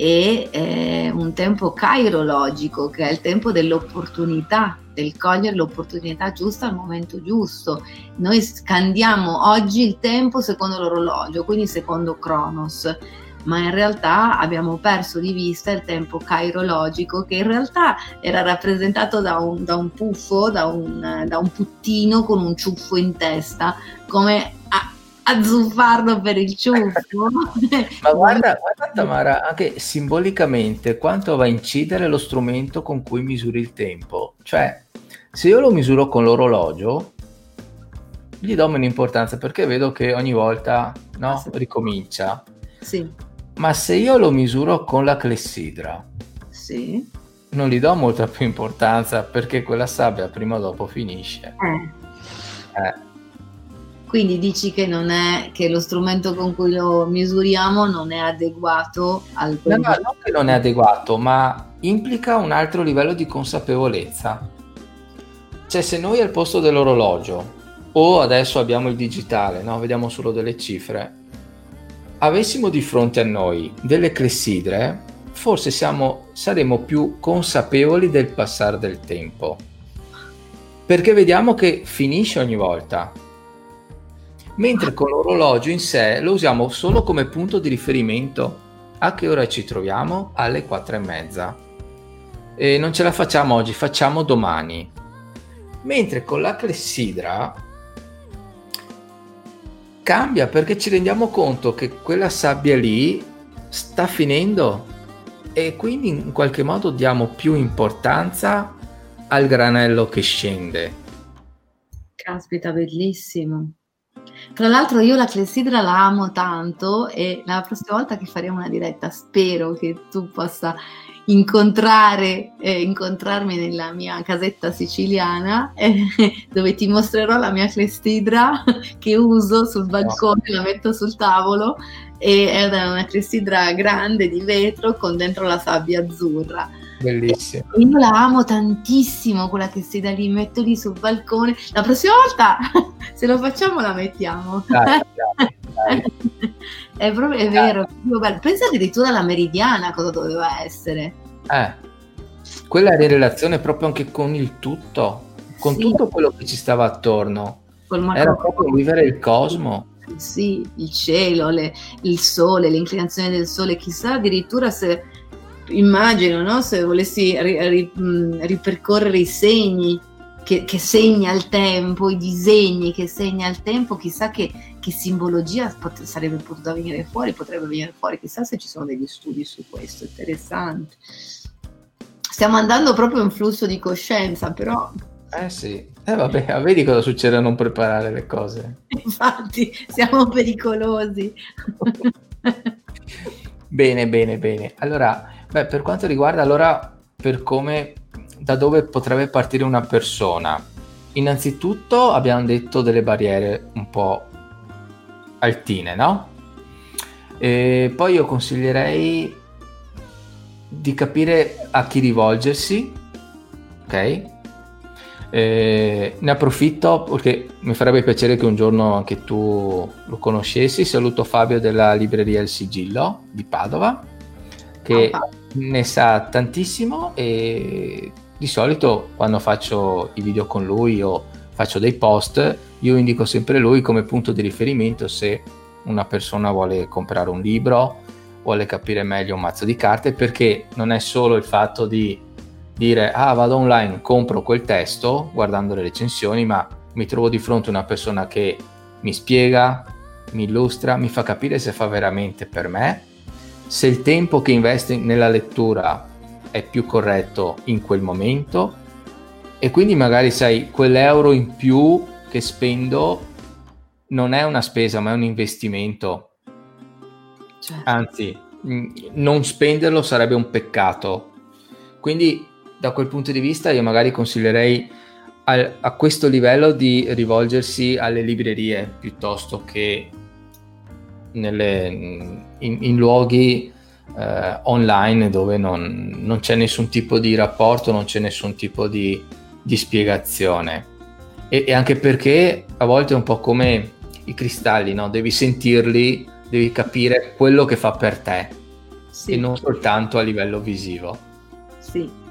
e eh, un tempo cairologico, che è il tempo dell'opportunità, del cogliere l'opportunità giusta al momento giusto. Noi scandiamo oggi il tempo secondo l'orologio, quindi secondo cronos ma in realtà abbiamo perso di vista il tempo cairologico che in realtà era rappresentato da un, da un puffo, da un, da un, puttino con un ciuffo in testa, come a, azzuffarlo per il ciuffo. <laughs> ma guarda, guarda Tamara, anche simbolicamente quanto va a incidere lo strumento con cui misuri il tempo. Cioè, se io lo misuro con l'orologio, gli do meno importanza perché vedo che ogni volta no, ricomincia. Sì. Ma se io lo misuro con la clessidra, sì. non gli do molta più importanza perché quella sabbia prima o dopo finisce. Eh. Eh. Quindi dici che, non è, che lo strumento con cui lo misuriamo non è adeguato al... No, no, non che non è adeguato, ma implica un altro livello di consapevolezza. Cioè se noi al posto dell'orologio o adesso abbiamo il digitale, no? vediamo solo delle cifre, avessimo di fronte a noi delle clessidre, forse siamo, saremo più consapevoli del passare del tempo. Perché vediamo che finisce ogni volta. Mentre con l'orologio in sé lo usiamo solo come punto di riferimento. A che ora ci troviamo? Alle quattro e mezza. E non ce la facciamo oggi, facciamo domani. Mentre con la clessidra cambia perché ci rendiamo conto che quella sabbia lì sta finendo e quindi in qualche modo diamo più importanza al granello che scende. Caspita, bellissimo. Tra l'altro io la clessidra la amo tanto e la prossima volta che faremo una diretta spero che tu possa incontrare, eh, incontrarmi nella mia casetta siciliana eh, <laughs> dove ti mostrerò la mia clestidra <laughs> che uso sul balcone, la metto sul tavolo e è una clestidra grande di vetro con dentro la sabbia azzurra. Bellissimo. Io la amo tantissimo quella che si da lì, metto lì sul balcone. La prossima volta, <laughs> se lo facciamo, la mettiamo. Dai, dai, dai. <laughs> è proprio è vero. Pensa addirittura alla meridiana cosa doveva essere. Eh, quella era in relazione proprio anche con il tutto, con sì. tutto quello che ci stava attorno. Era proprio vivere il cosmo sì, il cielo, le, il sole, l'inclinazione del sole, chissà addirittura se immagino, no? se volessi ri, ri, ripercorrere i segni che, che, segna il tempo, i disegni che segna il tempo, chissà che, che simbologia pot- sarebbe potuta venire fuori, potrebbe venire fuori, chissà se ci sono degli studi su questo, interessante. Stiamo andando proprio in flusso di coscienza, però... Eh sì, eh vabbè, vedi cosa succede a non preparare le cose. <laughs> Infatti, siamo pericolosi. <laughs> bene, bene, bene. Allora, beh, per quanto riguarda allora per come da dove potrebbe partire una persona. Innanzitutto abbiamo detto delle barriere un po' altine, no? E poi io consiglierei di capire a chi rivolgersi, ok? Eh, ne approfitto perché mi farebbe piacere che un giorno anche tu lo conoscessi. Saluto Fabio della libreria Il Sigillo di Padova, che oh, ne sa tantissimo e di solito quando faccio i video con lui o faccio dei post, io indico sempre lui come punto di riferimento se una persona vuole comprare un libro, vuole capire meglio un mazzo di carte, perché non è solo il fatto di dire ah vado online, compro quel testo guardando le recensioni, ma mi trovo di fronte a una persona che mi spiega, mi illustra, mi fa capire se fa veramente per me, se il tempo che investe nella lettura è più corretto in quel momento e quindi magari sai quell'euro in più che spendo non è una spesa ma è un investimento certo. anzi non spenderlo sarebbe un peccato quindi da quel punto di vista io magari consiglierei a, a questo livello di rivolgersi alle librerie piuttosto che nelle, in, in luoghi eh, online dove non, non, c'è nessun tipo di rapporto, non c'è nessun tipo di, di spiegazione. E, e, anche perché a volte è un po' come i cristalli, no? devi sentirli, devi capire quello che fa per te sì. e non soltanto a livello visivo. Sì.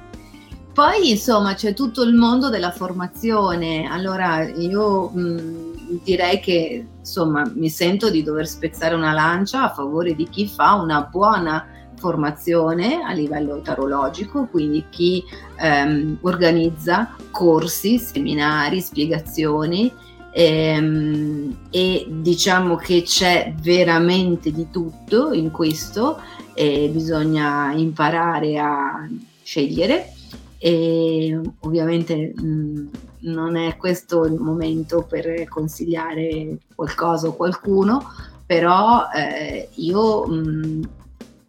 Poi insomma c'è tutto il mondo della formazione. Allora io mh, direi che insomma mi sento di dover spezzare una lancia a favore di chi fa una buona formazione a livello tarologico, quindi chi ehm, organizza corsi, seminari, spiegazioni ehm, e diciamo che c'è veramente di tutto in questo e bisogna imparare a scegliere e ovviamente mh, non è questo il momento per consigliare qualcosa o qualcuno, però eh, io mh,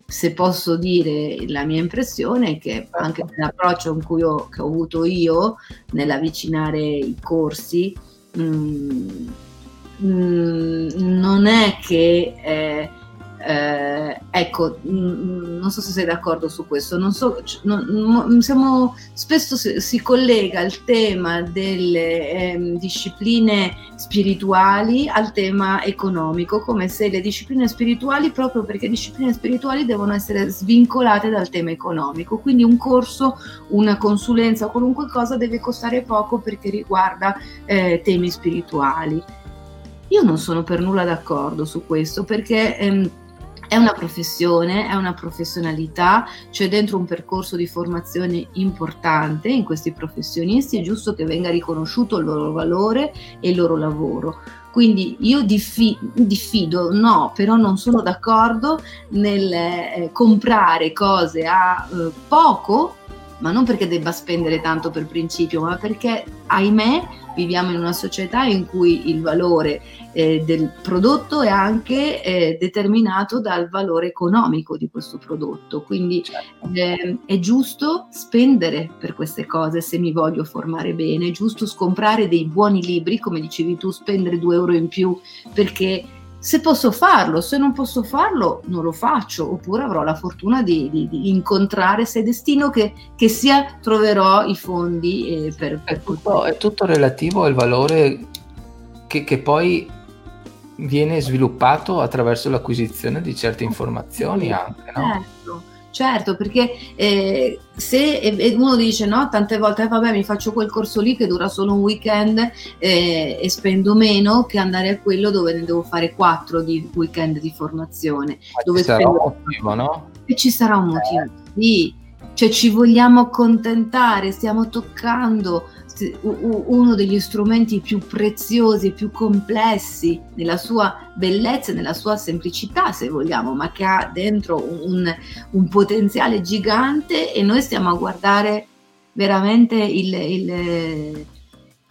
se posso dire la mia impressione è che anche nell'approccio ho, che ho avuto io nell'avvicinare i corsi, mh, non è che eh, eh, ecco, mm, mm, non so se sei d'accordo su questo, non so, non, siamo, spesso si, collega il tema delle eh, discipline spirituali al tema economico, come se le discipline spirituali, proprio perché discipline spirituali devono essere svincolate dal tema economico, quindi un corso, una consulenza qualunque cosa deve costare poco perché riguarda eh, temi spirituali. Io non sono per nulla d'accordo su questo perché... Ehm, è una professione, è una professionalità, c'è dentro un percorso di formazione importante in questi professionisti, è giusto che venga riconosciuto il loro valore e il loro lavoro. Quindi io diffi- diffido, no, però non sono d'accordo nel eh, comprare cose a eh, poco ma non perché debba spendere tanto per principio, ma perché, ahimè, viviamo in una società in cui il valore eh, del prodotto è anche eh, determinato dal valore economico di questo prodotto. Quindi eh, è giusto spendere per queste cose se mi voglio formare bene, è giusto comprare dei buoni libri, come dicevi tu, spendere due euro in più perché se posso farlo, se non posso farlo non lo faccio, oppure avrò la fortuna di, di, di incontrare, se destino che, che, sia, troverò i fondi eh, per, per è, tutto, è, tutto, relativo al valore che, che, poi viene sviluppato attraverso l'acquisizione di certe informazioni anche, no? Certo Certo, perché eh, se uno dice no, tante volte eh, vabbè mi faccio quel corso lì che dura solo un weekend eh, e spendo meno che andare a quello dove ne devo fare quattro di weekend di formazione. Ma dove ci sarà un motivo, no? E ci sarà un motivo, sì. Cioè ci vogliamo accontentare, stiamo toccando uno degli strumenti più preziosi e più complessi nella sua bellezza nella sua semplicità, se vogliamo, ma che ha dentro un, un potenziale gigante e noi stiamo a guardare veramente il, il,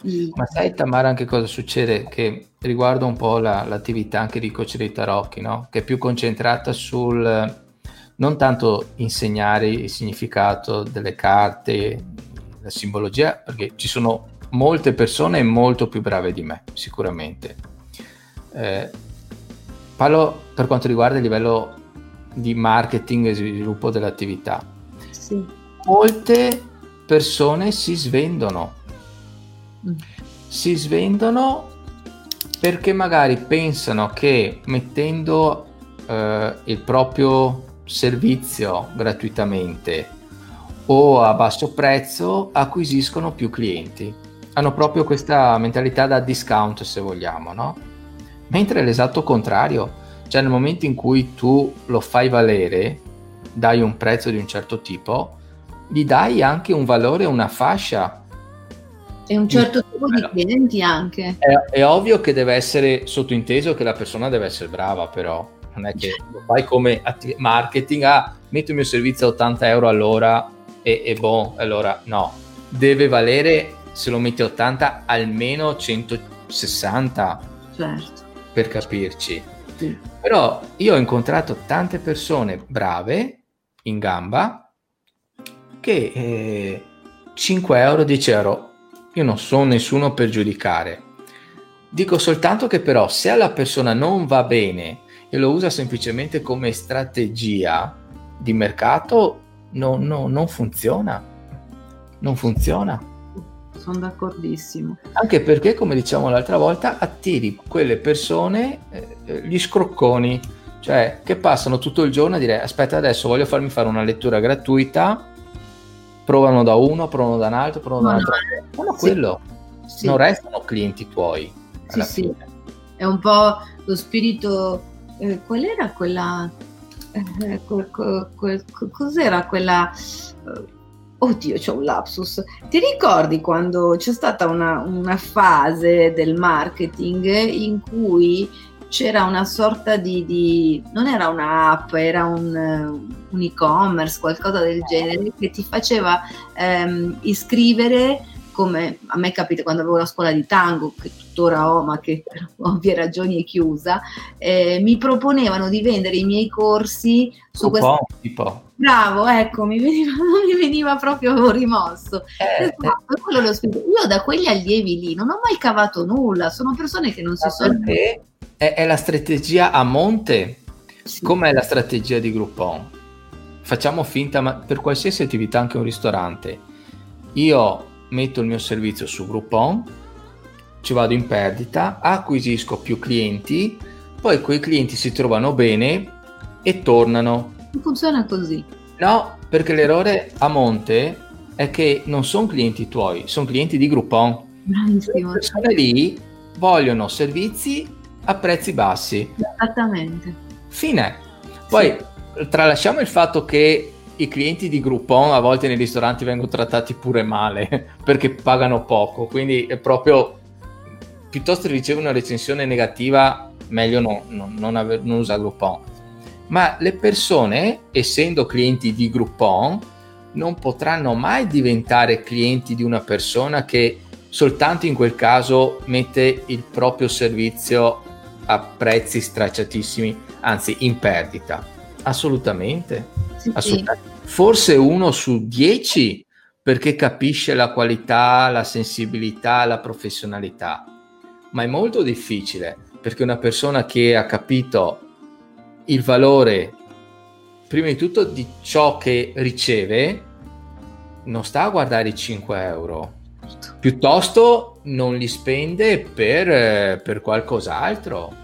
il... Ma sai Tamara anche cosa succede? Che riguarda un po' la, l'attività anche di coach dei tarocchi, no? che è più concentrata sul non tanto insegnare il significato delle carte, la simbologia perché ci sono molte persone molto più brave di me, sicuramente. Eh, parlo per quanto riguarda il livello di marketing e sviluppo dell'attività. Sì. Molte persone si svendono. Mm. Si svendono perché magari pensano che mettendo eh, il proprio servizio gratuitamente o a basso prezzo acquisiscono più clienti. Hanno proprio questa mentalità da discount, se vogliamo, no? Mentre è l'esatto contrario, cioè nel momento in cui tu lo fai valere, dai un prezzo di un certo tipo, gli dai anche un valore, una fascia. E un certo tipo di clienti anche. È, è, ovvio che deve essere sottointeso che la persona deve essere brava, però non è che lo fai come marketing, ah, metto il mio servizio a 80 euro all'ora e, e boh, allora no, deve valere se lo metti a 80 almeno 160 certo. per capirci. Sì. Però io ho incontrato tante persone brave in gamba che eh, 5 euro, 10 euro, io non sono nessuno per giudicare. Dico soltanto che però se alla persona non va bene e lo usa semplicemente come strategia di mercato, no, no, non funziona. Non funziona. Sono d'accordissimo. Anche perché, come diciamo l'altra volta, attiri quelle persone, eh, eh, gli scrocconi, cioè che passano tutto il giorno a dire aspetta adesso voglio farmi fare una lettura gratuita, provano da uno, provano da un altro, provano da un altro. No, sì. quello. Sì. Non restano clienti tuoi. Sì, sì. È un po' lo spirito... Eh, qual era quella eh, cos'era quella... Eh, oddio, c'è un lapsus. Ti ricordi quando c'è stata una, una fase del marketing in cui c'era una sorta di, di, non era un'app, era un, un, e-commerce, qualcosa del genere, che ti faceva ehm, iscrivere come a me capita quando avevo la scuola di tango, che tuttora ho, ma che per ovvie ragioni è chiusa, eh, mi proponevano di vendere i miei corsi su questo. Tipo. Bravo, ecco, mi veniva, <laughs> mi veniva proprio rimosso. Eh, esatto. Io da quegli allievi lì non ho mai cavato nulla, sono persone che non si sono... È, è la strategia a monte, sì. com'è la strategia di Groupon? Facciamo finta, ma per qualsiasi attività, anche un ristorante, io metto il mio servizio su Groupon, ci vado in perdita, acquisisco più clienti, poi quei clienti si trovano bene e tornano. Non funziona così. No, perché l'errore a monte è che non sono clienti tuoi, sono clienti di Groupon. Bravissimo. Le persone lì vogliono servizi a prezzi bassi. Esattamente. Fine. Poi sì. tralasciamo il fatto che i clienti di Groupon a volte nei ristoranti vengono trattati pure male <laughs> perché pagano poco, quindi è proprio piuttosto che ricevere una recensione negativa, meglio no, no, non, aver, non usare Groupon. Ma le persone, essendo clienti di Groupon, non potranno mai diventare clienti di una persona che soltanto in quel caso mette il proprio servizio a prezzi stracciatissimi, anzi in perdita. Assolutamente. Sì, assolutamente. Sì. Forse uno su dieci perché capisce la qualità, la sensibilità, la professionalità, ma è molto difficile perché una persona che ha capito il valore prima di tutto di ciò che riceve non sta a guardare i 5 euro piuttosto non li spende per, per qualcos'altro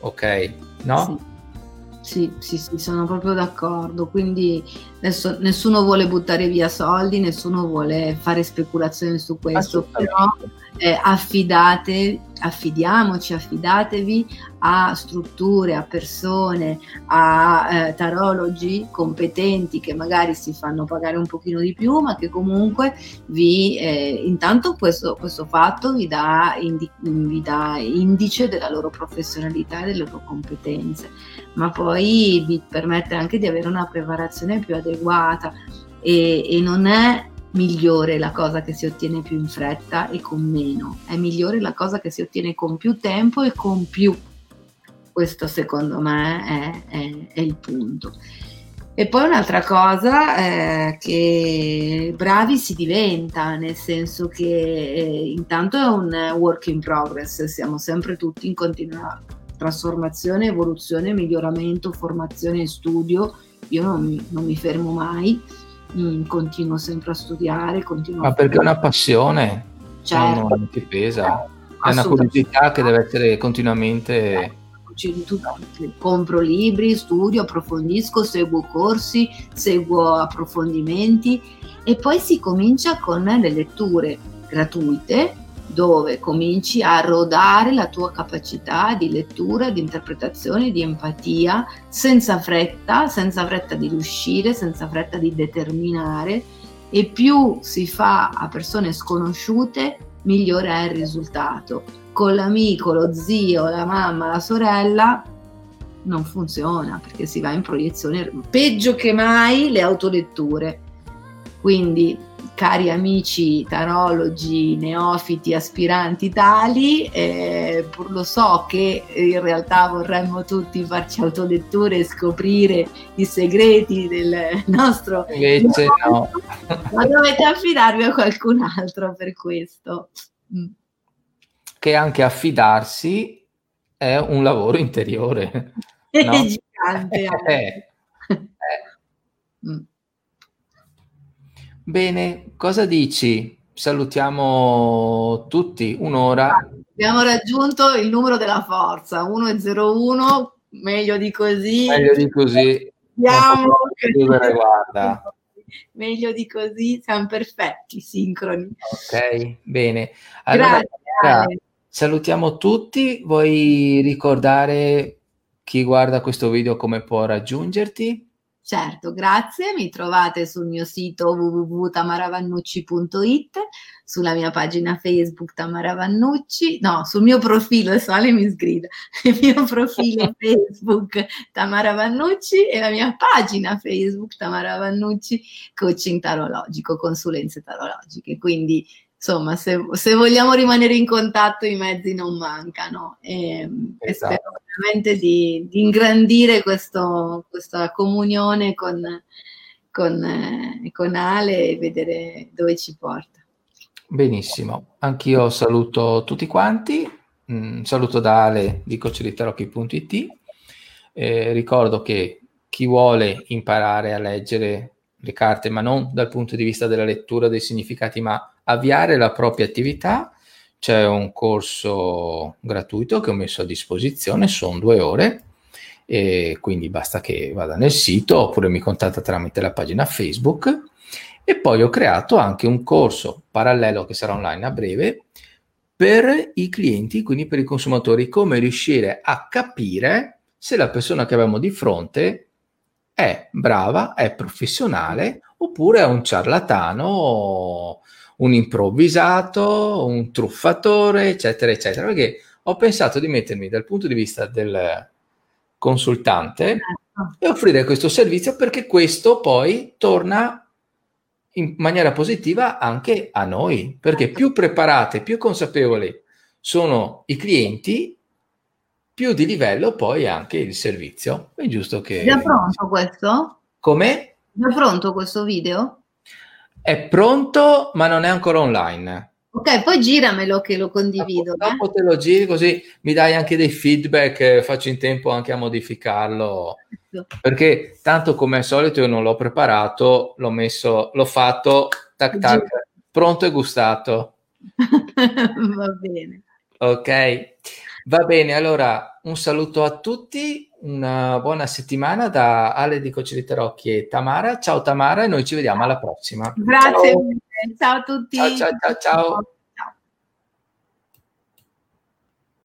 ok no? Sì. Sì, sì, sì, sono proprio d'accordo. Quindi adesso nessuno vuole buttare via soldi, nessuno vuole fare speculazioni su questo, però eh, affidate, affidiamoci, affidatevi a strutture, a persone, a eh, tarologi competenti che magari si fanno pagare un pochino di più, ma che comunque vi, eh, intanto questo, questo, fatto vi dà, indi, vi dà indice della loro professionalità e delle loro competenze, ma poi vi permette anche di avere una preparazione più adeguata e, e non è migliore la cosa che si ottiene più in fretta e con meno, è migliore la cosa che si ottiene con più tempo e con più. Questo secondo me è, è, è il punto. E poi un'altra cosa è che bravi si diventa, nel senso che eh, intanto è un work in progress, siamo sempre tutti in continua trasformazione, evoluzione, miglioramento, formazione e studio. Io non mi, non mi fermo mai mm, continuo sempre a studiare. Continuo Ma perché è una passione, certo. non ti pesa, è una curiosità che deve essere continuamente... Compro libri, studio, approfondisco, seguo corsi, seguo approfondimenti e poi si comincia con le letture gratuite dove cominci a rodare la tua capacità di lettura, di interpretazione, di empatia, senza fretta, senza fretta di riuscire, senza fretta di determinare e più si fa a persone sconosciute, migliore è il risultato. Con l'amico, lo zio, la mamma, la sorella non funziona perché si va in proiezione, peggio che mai le autoletture. Quindi cari amici tarologi, neofiti, aspiranti tali, eh, pur lo so che in realtà vorremmo tutti farci autoletture e scoprire i segreti del nostro... Invece no. Ma dovete affidarvi a qualcun altro per questo. Mm. Che anche affidarsi è un lavoro interiore. No? È <laughs> gigante. <laughs> eh. Eh. Mm. Bene, cosa dici? Salutiamo tutti, un'ora. Abbiamo raggiunto il numero della forza, 101, meglio di così. Meglio di così. Guarda. Meglio di così, siamo perfetti, sincroni. Ok, bene. Allora, Grazie. Salutiamo tutti, vuoi ricordare chi guarda questo video come può raggiungerti? Certo, grazie. Mi trovate sul mio sito www.tamaravannucci.it, sulla mia pagina Facebook Tamara Vannucci, no, sul mio profilo, Ale mi sgrida, <laughs> il mio profilo <laughs> Facebook Tamara Vannucci e la mia pagina Facebook Tamara Vannucci Coaching Tarologico, consulenze tarologiche. Quindi insomma, se, se, vogliamo rimanere in contatto i mezzi non mancano e, esatto. e spero veramente di, di ingrandire questo, questa comunione con, con, eh, con Ale e vedere dove ci porta. Benissimo, anch'io saluto tutti quanti, mm, saluto da Ale di coachlitarocchi.it, eh, ricordo che chi vuole imparare a leggere le carte, ma non dal punto di vista della lettura dei significati, ma avviare la propria attività, c'è un corso gratuito che ho messo a disposizione, sono due ore, e quindi basta che vada nel sito oppure mi contatta tramite la pagina Facebook. E poi ho creato anche un corso parallelo che sarà online a breve per i clienti, quindi per i consumatori, come riuscire a capire se la persona che abbiamo di fronte è brava, è professionale oppure è un ciarlatano un improvvisato, un truffatore, eccetera, eccetera. Perché ho pensato di mettermi dal punto di vista del consultante e offrire questo servizio perché questo poi torna in maniera positiva anche a noi, perché più preparate, più consapevoli sono i clienti, più di livello poi anche il servizio. È giusto che... È già pronto questo? Come? È già pronto questo video? È pronto, ma non è ancora online. Ok, poi giramelo che lo condivido. Dopo, dopo te lo giri così mi dai anche dei feedback, eh, faccio in tempo anche a modificarlo. Perché tanto come al solito io non l'ho preparato, l'ho messo, l'ho fatto, tac tac, pronto e gustato. <laughs> Va bene. Ok, va bene. Allora, un saluto a tutti, una buona settimana da Ale di Tarocchi e Tamara. Ciao Tamara e noi ci vediamo alla prossima. Grazie. Ciao, ciao a tutti. ciao ciao ciao. ciao.